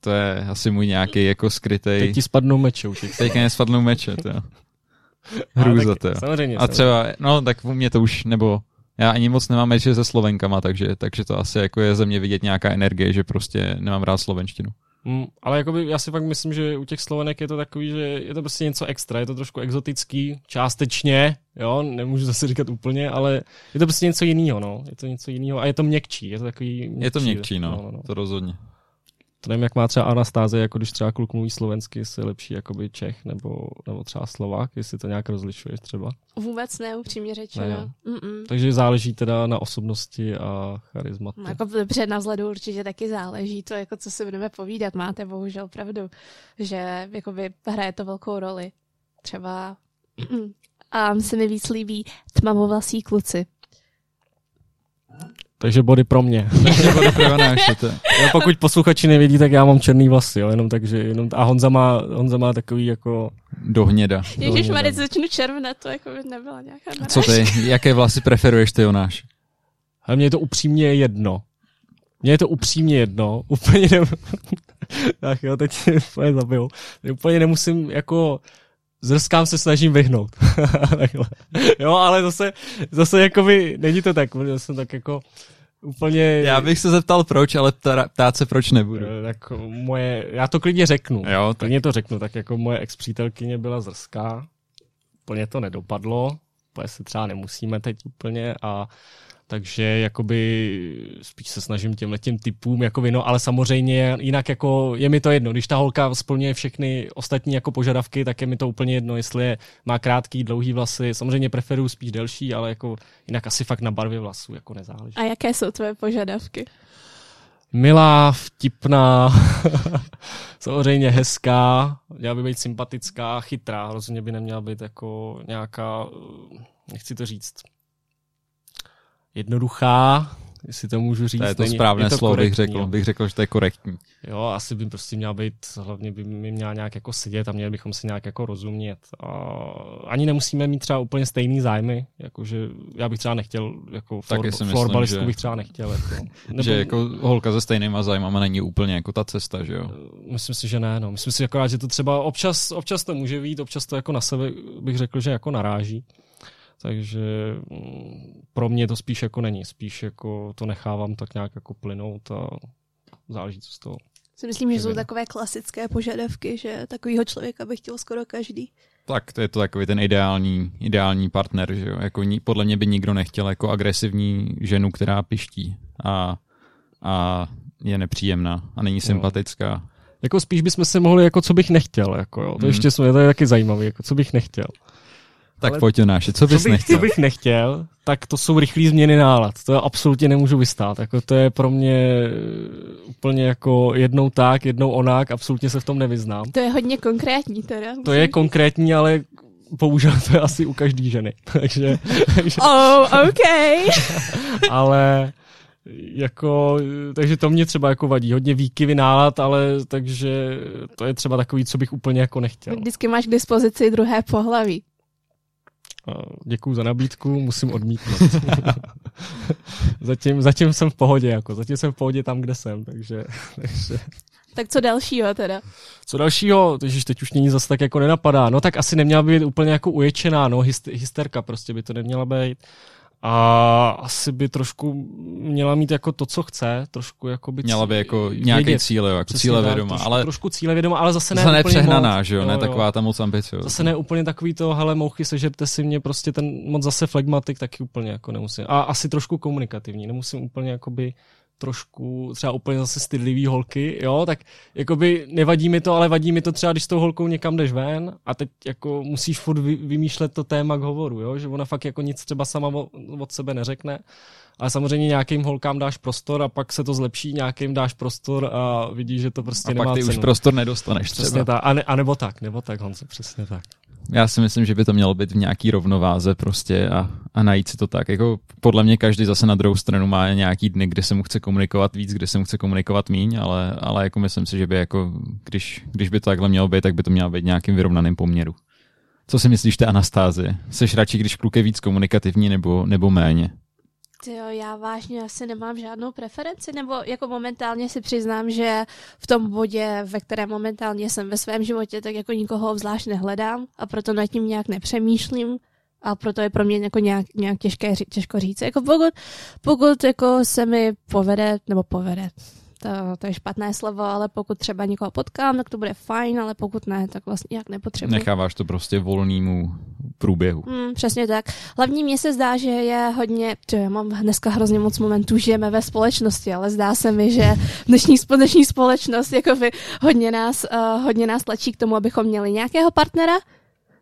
To je asi můj nějaký jako skrytej... Teď ti spadnou meče u těch. Teďka mě spadnou meče, to Hrůza, tak to jo. Samozřejmě. A třeba, no tak u mě to už, nebo já ani moc nemám meče se Slovenkama, takže, takže to asi jako je ze mě vidět nějaká energie, že prostě nemám rád slovenštinu. Mm, ale jakoby, já si fakt myslím, že u těch Slovenek je to takový, že je to prostě něco extra, je to trošku exotický, částečně, jo, nemůžu zase říkat úplně, ale je to prostě něco jiného, no, je to něco jiného a je to měkčí, je to takový měkčí. Je to měkčí, no, no, no, no. to rozhodně. To nevím, jak má třeba Anastáze, jako když třeba kluk mluví slovensky, jestli je lepší jakoby Čech nebo, nebo třeba Slovák, jestli to nějak rozlišuješ třeba. Vůbec ne, upřímně řečeno. Ne. Takže záleží teda na osobnosti a charizmatu. No, Jako dobře na vzhledu určitě taky záleží, to jako co si budeme povídat, máte bohužel pravdu, že jakoby hraje to velkou roli. Třeba a se mi víc líbí tmavovlasí kluci. Takže body pro mě. Nebo pro Jonáše, to je. Já pokud posluchači nevědí, tak já mám černý vlasy, jo, jenom takže, jenom, a Honza má, Honza má takový jako, Do hněda. Ježíš. Marec, začnu červena, to jako by nebyla nějaká narážka. Co ty, jaké vlasy preferuješ ty, Jonáš? ale mně je to upřímně jedno. Mně je to upřímně jedno, úplně ne... tak jo, teď mě úplně zabil. Úplně nemusím jako zrskám se snažím vyhnout. Takhle. jo, ale zase, zase jakoby, není to tak, protože jsem tak jako úplně... Já bych se zeptal proč, ale ptá- ptát se proč nebudu. Eh, Tak moje, já to klidně řeknu. Jo, tak Klidně to řeknu, tak jako moje ex-přítelkyně byla zrská, úplně to nedopadlo, úplně se třeba nemusíme teď úplně a takže jakoby spíš se snažím těmhle těm typům jako vino, ale samozřejmě jinak jako je mi to jedno, když ta holka splňuje všechny ostatní jako požadavky, tak je mi to úplně jedno, jestli je, má krátký, dlouhý vlasy, samozřejmě preferuju spíš delší, ale jako jinak asi fakt na barvě vlasů jako nezáleží. A jaké jsou tvoje požadavky? Milá, vtipná, samozřejmě hezká, měla by být sympatická, chytrá, rozhodně by neměla být jako nějaká, nechci to říct, jednoduchá, jestli to můžu říct. To je to není, správné je to slovo, bych řekl, bych řekl, že to je korektní. Jo, asi by prostě měla být, hlavně by mi měla nějak jako sedět a měli bychom si nějak jako rozumět. A ani nemusíme mít třeba úplně stejný zájmy, jakože já bych třeba nechtěl, jako flor, florbalistku že, bych třeba nechtěl. Jako, nebo, že jako holka se stejnýma zájmama není úplně jako ta cesta, že jo? Myslím si, že ne, no. Myslím si akorát, že to třeba občas, občas to může být, občas to jako na sebe bych řekl, že jako naráží. Takže mm, pro mě to spíš jako není, spíš jako to nechávám tak nějak jako plynout a záleží, co z toho. Si myslím, že jsou takové klasické požadavky, že takovýho člověka by chtěl skoro každý. Tak to je to takový ten ideální, ideální partner, že jo? Jako, podle mě by nikdo nechtěl jako agresivní ženu, která piští a, a je nepříjemná a není sympatická. No. Jako spíš bychom se mohli, jako co bych nechtěl, jako jo. To hmm. ještě je to je taky zajímavé, jako co bych nechtěl. Tak pojď Jonáši, co bys co bych, nechtěl? Co bych nechtěl, tak to jsou rychlé změny nálad. To já absolutně nemůžu vystát. Jako to je pro mě úplně jako jednou tak, jednou onak, absolutně se v tom nevyznám. To je hodně konkrétní teda. To je konkrétní, ale bohužel to je asi u každé ženy. takže, takže, oh, OK. ale jako, takže to mě třeba jako vadí. Hodně výkyvy nálad, ale takže to je třeba takový, co bych úplně jako nechtěl. Vždycky máš k dispozici druhé pohlaví. Děkuji za nabídku, musím odmítnout. zatím, zatím jsem v pohodě, jako, zatím jsem v pohodě tam, kde jsem, takže, takže... Tak co dalšího teda? Co dalšího, takže teď už není zase tak jako nenapadá. No tak asi neměla být úplně jako uječená, no, hysterka prostě by to neměla být a asi by trošku měla mít jako to, co chce, trošku jako by Měla by jako nějaký cíl, jo, jako cíle vědoma, trošku, ale trošku cíle vědoma, ale zase ne zase přehnaná, že jo, ne taková ta moc ambice. Zase ne úplně takový to, hele, mouchy, sežerte si mě prostě ten moc zase flegmatik taky úplně jako nemusím. A asi trošku komunikativní, nemusím úplně jakoby trošku třeba úplně zase stydlivý holky, jo, tak jakoby nevadí mi to, ale vadí mi to třeba, když s tou holkou někam jdeš ven a teď jako musíš furt vymýšlet to téma k hovoru, jo, že ona fakt jako nic třeba sama od sebe neřekne, ale samozřejmě nějakým holkám dáš prostor a pak se to zlepší, nějakým dáš prostor a vidíš, že to prostě a nemá pak ty cenu. už prostor nedostaneš třeba. Přesně tak, a, ne, a nebo tak, nebo tak, Honzo, přesně tak. Já si myslím, že by to mělo být v nějaký rovnováze prostě a, a najít si to tak. Jako podle mě každý zase na druhou stranu má nějaký dny, kde se mu chce komunikovat víc, kde se mu chce komunikovat míň, ale, ale jako myslím si, že by jako, když, když by to takhle mělo být, tak by to mělo být nějakým vyrovnaným poměru. Co si myslíš té Anastázie? Seš radši, když kluk je víc komunikativní nebo, nebo méně? Jo, já vážně asi nemám žádnou preferenci, nebo jako momentálně si přiznám, že v tom bodě, ve kterém momentálně jsem ve svém životě, tak jako nikoho zvlášť nehledám a proto nad tím nějak nepřemýšlím a proto je pro mě jako nějak, nějak těžké, těžko říct. Jako pokud, pokud jako se mi povede, nebo povede, to, to je špatné slovo, ale pokud třeba někoho potkám, tak to bude fajn, ale pokud ne, tak vlastně jak nepotřebuji. Necháváš to prostě volnému průběhu. Mm, přesně tak. Hlavně mně se zdá, že je hodně, že já mám dneska hrozně moc momentů, žijeme ve společnosti, ale zdá se mi, že dnešní, dnešní společnost jako by hodně nás, uh, hodně nás tlačí k tomu, abychom měli nějakého partnera,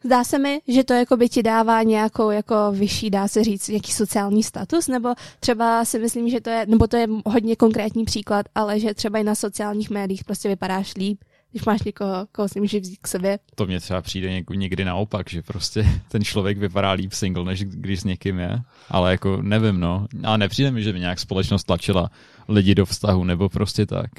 Zdá se mi, že to jako by ti dává nějakou jako vyšší, dá se říct, nějaký sociální status, nebo třeba si myslím, že to je, nebo to je hodně konkrétní příklad, ale že třeba i na sociálních médiích prostě vypadáš líp, když máš někoho, koho si můžeš vzít k sobě. To mně třeba přijde někdy naopak, že prostě ten člověk vypadá líp single, než když s někým je. Ale jako nevím, no. Ale nepřijde mi, že by nějak společnost tlačila lidi do vztahu, nebo prostě tak.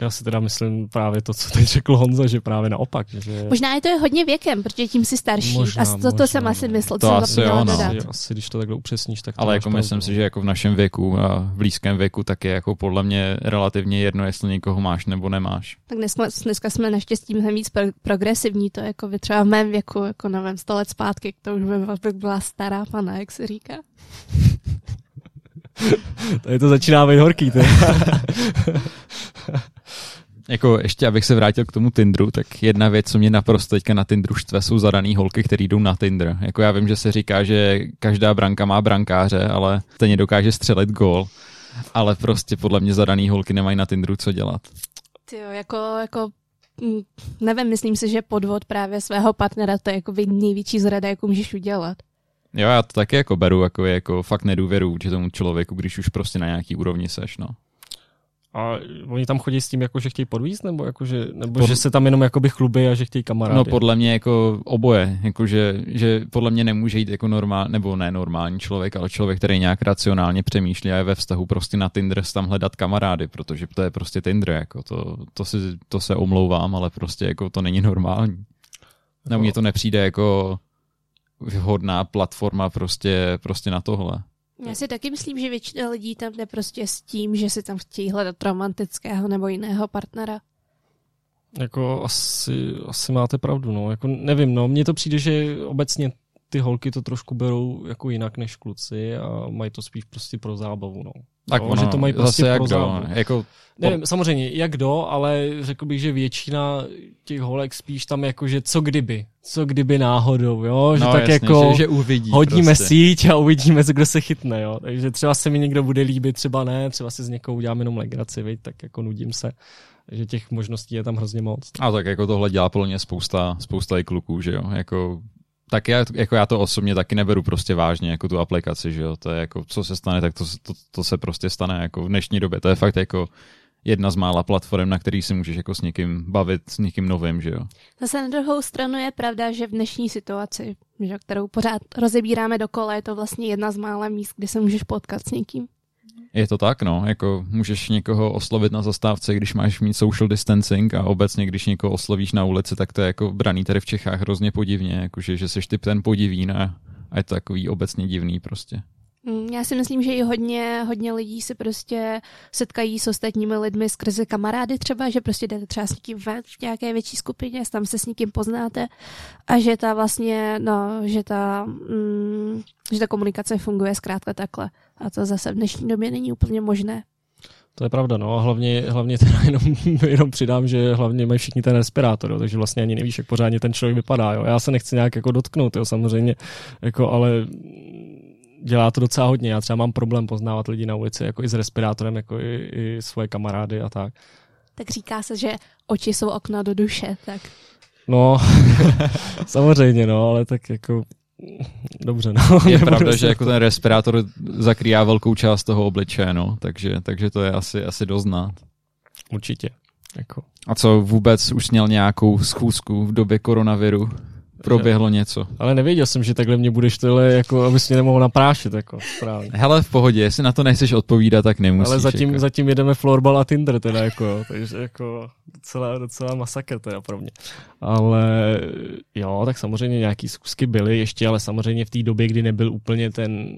Já si teda myslím právě to, co teď řekl Honza, že právě naopak. Že... Možná je to hodně věkem, protože tím si starší. Možná, a to, to možná, jsem asi myslel. To asi jo, no. Asi, asi, když to takhle upřesníš, tak Ale jako myslím si, že jako v našem věku a v blízkém věku tak je jako podle mě relativně jedno, jestli někoho máš nebo nemáš. Tak dneska, dneska jsme naštěstí mnohem víc pro, progresivní, to jako by třeba v mém věku, jako nevím, sto let zpátky, to už by byla stará pana, jak se říká. Tady to začíná být horký. Jako ještě, abych se vrátil k tomu Tinderu, tak jedna věc, co mě naprosto teďka na Tinderu štve, jsou zadaný holky, které jdou na Tinder. Jako já vím, že se říká, že každá branka má brankáře, ale stejně dokáže střelit gol. Ale prostě podle mě zadaný holky nemají na Tinderu co dělat. Ty jo, jako, jako mm, nevím, myslím si, že podvod právě svého partnera to je jako největší zrada, jako můžeš udělat. Jo, já to taky jako beru, jako, jako fakt nedůvěru že tomu člověku, když už prostě na nějaký úrovni seš, no. A oni tam chodí s tím, jako, že chtějí podvízt, nebo, jako, že, nebo Pod... že se tam jenom jakoby chlubí a že chtějí kamarády? No podle mě jako oboje, jako, že, že podle mě nemůže jít jako normál, nebo ne normální člověk, ale člověk, který nějak racionálně přemýšlí a je ve vztahu prostě na Tinder tam hledat kamarády, protože to je prostě Tinder, jako to, to, si, to se omlouvám, ale prostě jako to není normální. No, mně to nepřijde jako vhodná platforma prostě, prostě na tohle. Já si taky myslím, že většina lidí tam jde prostě s tím, že si tam chtějí hledat romantického nebo jiného partnera. Jako asi, asi máte pravdu, no. Jako nevím, no. Mně to přijde, že obecně ty holky to trošku berou jako jinak než kluci a mají to spíš prostě pro zábavu, no. Tak ono, že to mají prostě jak pro zábavu. Jako... Nevím, samozřejmě, jak do, ale řekl bych, že většina těch holek spíš tam jako, že co kdyby, co kdyby náhodou, jo, že no, tak jasně, jako že, že uvidí hodíme prostě. síť a uvidíme, kdo se chytne, jo, takže třeba se mi někdo bude líbit, třeba ne, třeba si z někoho udělám jenom legraci, viď? tak jako nudím se že těch možností je tam hrozně moc. A tak jako tohle dělá plně spousta, spousta i kluků, že jo, jako tak já, jako já to osobně taky neberu prostě vážně, jako tu aplikaci, že jo, to je jako, co se stane, tak to, to, to se prostě stane, jako v dnešní době, to je fakt jako jedna z mála platform, na který si můžeš jako s někým bavit, s někým novým, že jo. Zase na druhou stranu je pravda, že v dnešní situaci, že, kterou pořád rozebíráme dokola, je to vlastně jedna z mála míst, kde se můžeš potkat s někým. Je to tak, no, jako můžeš někoho oslovit na zastávce, když máš mít social distancing a obecně, když někoho oslovíš na ulici, tak to je jako braný tady v Čechách hrozně podivně, jakože, že jsi typ ten podivín a, a je to takový obecně divný prostě. Mm, já si myslím, že i hodně, hodně lidí se prostě setkají s ostatními lidmi skrze kamarády třeba, že prostě jdete třeba s někým ven v nějaké větší skupině, tam se s někým poznáte a že ta vlastně, no, že ta, mm, že ta komunikace funguje zkrátka takhle. A to zase v dnešní době není úplně možné. To je pravda, no a hlavně, hlavně teda jenom, jenom přidám, že hlavně mají všichni ten respirátor, jo, takže vlastně ani nevíš, jak pořádně ten člověk vypadá. Jo. Já se nechci nějak jako dotknout, jo, samozřejmě, jako, ale dělá to docela hodně. Já třeba mám problém poznávat lidi na ulici, jako i s respirátorem, jako i, i svoje kamarády a tak. Tak říká se, že oči jsou okna do duše, tak. No, samozřejmě, no, ale tak jako dobře, no. Je pravda, že jako ten respirátor zakrývá velkou část toho obličeje, no, takže, takže to je asi, asi doznat. Určitě. Jako. A co vůbec už měl nějakou schůzku v době koronaviru? Proběhlo že? něco. Ale nevěděl jsem, že takhle mě budeš tohle, jako, abys mě nemohl naprášit, jako, správně. Hele, v pohodě, jestli na to nechceš odpovídat, tak nemusíš. Ale zatím, jako. zatím jedeme florbal a Tinder, teda, jako, takže jako docela, docela masakr teda pro mě. Ale jo, tak samozřejmě nějaký zkusky byly ještě, ale samozřejmě v té době, kdy nebyl úplně ten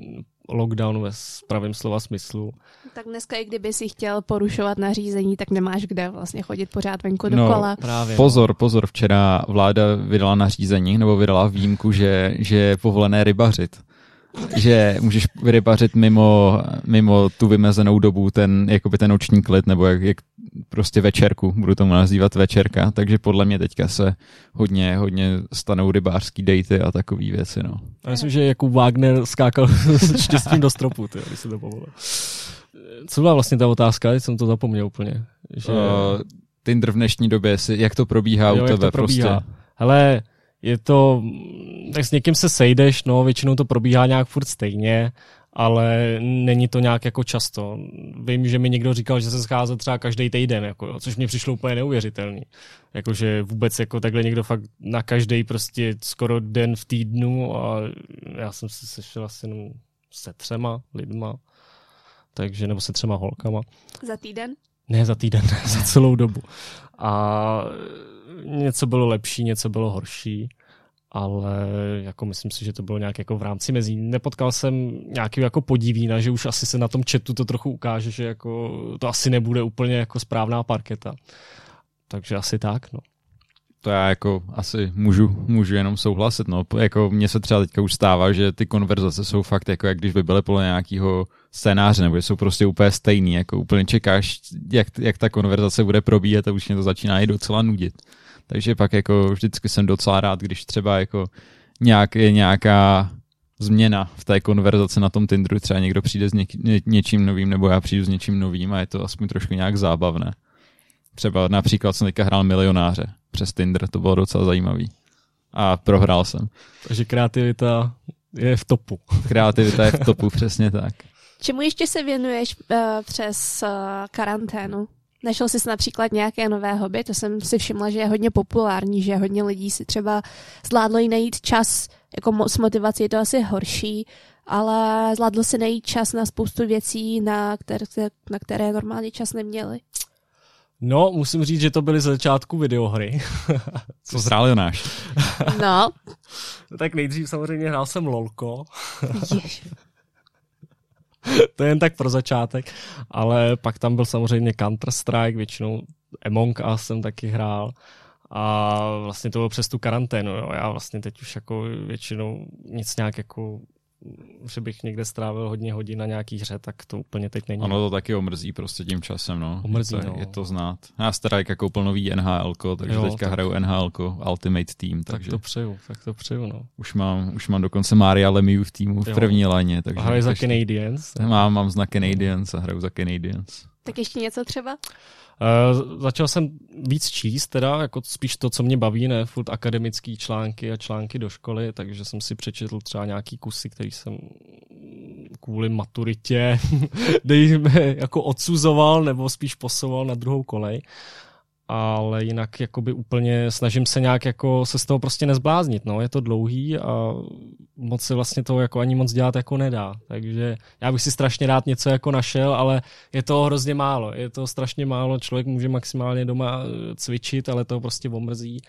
lockdown ve pravém slova smyslu. Tak dneska, i kdyby si chtěl porušovat nařízení, tak nemáš kde vlastně chodit pořád venku no, dokola. Právě, pozor, no. pozor, včera vláda vydala nařízení, nebo vydala výjimku, že, že je povolené rybařit že můžeš rybařit mimo, mimo tu vymezenou dobu, ten, jakoby ten noční klid, nebo jak, jak prostě večerku, budu tomu nazývat večerka, takže podle mě teďka se hodně, hodně stanou rybářský dejty a takové věci, no. A myslím, že jako Wagner skákal s štěstím do stropu, ty, když se to povolil. Co byla vlastně ta otázka, teď jsem to zapomněl úplně. Že... Uh, Tinder v dnešní době, jak to probíhá jo, u tebe to probíhá. prostě? Hele, je to, tak s někým se sejdeš, no, většinou to probíhá nějak furt stejně, ale není to nějak jako často. Vím, že mi někdo říkal, že se schází třeba každý týden, jako, jo, což mě přišlo úplně neuvěřitelný. Jakože vůbec jako takhle někdo fakt na každý prostě skoro den v týdnu a já jsem se sešel asi jenom se třema lidma, takže, nebo se třema holkama. Za týden? Ne, za týden, za celou dobu. A něco bylo lepší, něco bylo horší, ale jako myslím si, že to bylo nějak jako v rámci mezí. Nepotkal jsem nějaký jako podivína, že už asi se na tom chatu to trochu ukáže, že jako to asi nebude úplně jako správná parketa. Takže asi tak, no. To já jako asi můžu, můžu jenom souhlasit. No. Jako mně se třeba teďka už stává, že ty konverzace jsou fakt jako jak když by byly podle nějakého scénáře, nebo jsou prostě úplně stejný. Jako úplně čekáš, jak, jak ta konverzace bude probíhat a už mě to začíná i docela nudit. Takže pak jako vždycky jsem docela rád, když třeba jako nějak, je nějaká změna v té konverzaci na tom Tinderu, třeba někdo přijde s něk, ně, něčím novým, nebo já přijdu s něčím novým a je to aspoň trošku nějak zábavné. Třeba například jsem teďka hrál milionáře přes Tinder, to bylo docela zajímavý. A prohrál jsem. Takže kreativita je v topu. Kreativita je v topu, přesně tak. Čemu ještě se věnuješ uh, přes uh, karanténu? Našel jsi například nějaké nové hobby? To jsem si všimla, že je hodně populární, že hodně lidí si třeba zvládlo i najít čas, jako s motivací je to asi horší, ale zvládlo si najít čas na spoustu věcí, na které, na které normálně čas neměli. No, musím říct, že to byly z začátku videohry. Co zhrál Jonáš? No. tak nejdřív samozřejmě hrál jsem LOLko. to je jen tak pro začátek, ale pak tam byl samozřejmě Counter-Strike, většinou Among Us jsem taky hrál a vlastně to bylo přes tu karanténu. Jo. Já vlastně teď už jako většinou nic nějak jako že bych někde strávil hodně hodin na nějaký hře, tak to úplně teď není. Ono to taky omrzí prostě tím časem, no. Omrzí, je, to, no. je to znát. Já teda jako koupil nový NHL, takže jo, teďka tak... hraju NHL Ultimate Team. Tak takže to přeju, tak to přeju, no. Už mám, už mám dokonce Maria Lemieux v týmu v jo. první laně. Takže a hraju za Canadiens? Mám, mám za Canadiens a hraju za Canadiens. Tak ještě něco třeba? Uh, začal jsem víc číst, teda jako spíš to, co mě baví, ne? Furt akademický články a články do školy, takže jsem si přečetl třeba nějaký kusy, který jsem kvůli maturitě dejme, jako odsuzoval nebo spíš posouval na druhou kolej ale jinak jakoby úplně snažím se nějak jako se z toho prostě nezbláznit, no, je to dlouhý a moc se vlastně toho jako ani moc dělat jako nedá, takže já bych si strašně rád něco jako našel, ale je to hrozně málo, je to strašně málo, člověk může maximálně doma cvičit, ale to prostě omrzí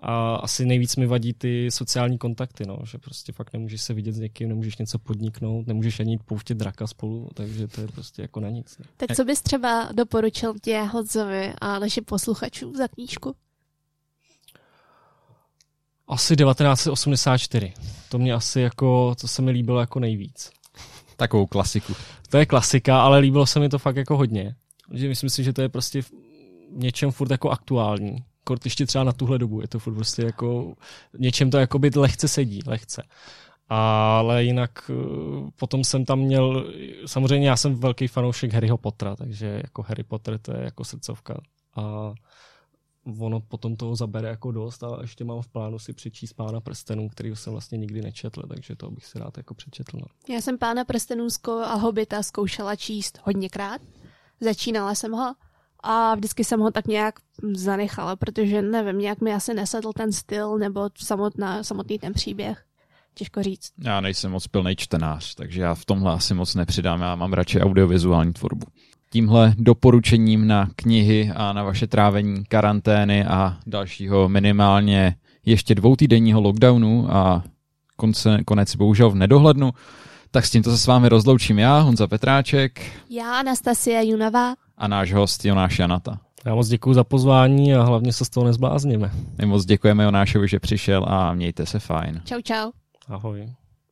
a asi nejvíc mi vadí ty sociální kontakty, no, že prostě fakt nemůžeš se vidět s někým, nemůžeš něco podniknout, nemůžeš ani jít pouštět draka spolu, takže to je prostě jako na nic. Ne? Tak co bys třeba doporučil tě Hodzovi a našim posluchačům za knížku? Asi 1984. To mě asi jako, to se mi líbilo jako nejvíc. Takovou klasiku. To je klasika, ale líbilo se mi to fakt jako hodně. Že myslím si, že to je prostě v něčem furt jako aktuální kort ještě třeba na tuhle dobu. Je to furt prostě jako, něčem to jako by lehce sedí, lehce. Ale jinak eh, potom jsem tam měl, samozřejmě já jsem velký fanoušek Harryho Pottera, takže jako Harry Potter to je jako srdcovka. A ono potom toho zabere jako dost a ještě mám v plánu si přečíst Pána prstenů, který jsem vlastně nikdy nečetl, takže to bych si rád jako přečetl. No. Já jsem Pána prstenů a Hobita zkoušela číst hodněkrát. Začínala jsem ho a vždycky jsem ho tak nějak zanechala, protože nevím, nějak mi asi nesedl ten styl nebo samotná, samotný ten příběh. Těžko říct. Já nejsem moc pilný čtenář, takže já v tomhle asi moc nepřidám. Já mám radši audiovizuální tvorbu. Tímhle doporučením na knihy a na vaše trávení karantény a dalšího minimálně ještě dvoutýdenního lockdownu a konce, konec bohužel v nedohlednu, tak s tímto se s vámi rozloučím já, Honza Petráček. Já, Anastasia Junavá a náš host Jonáš Janata. Já moc děkuji za pozvání a hlavně se z toho nezblázníme. My moc děkujeme Jonášovi, že přišel a mějte se fajn. Čau, čau. Ahoj.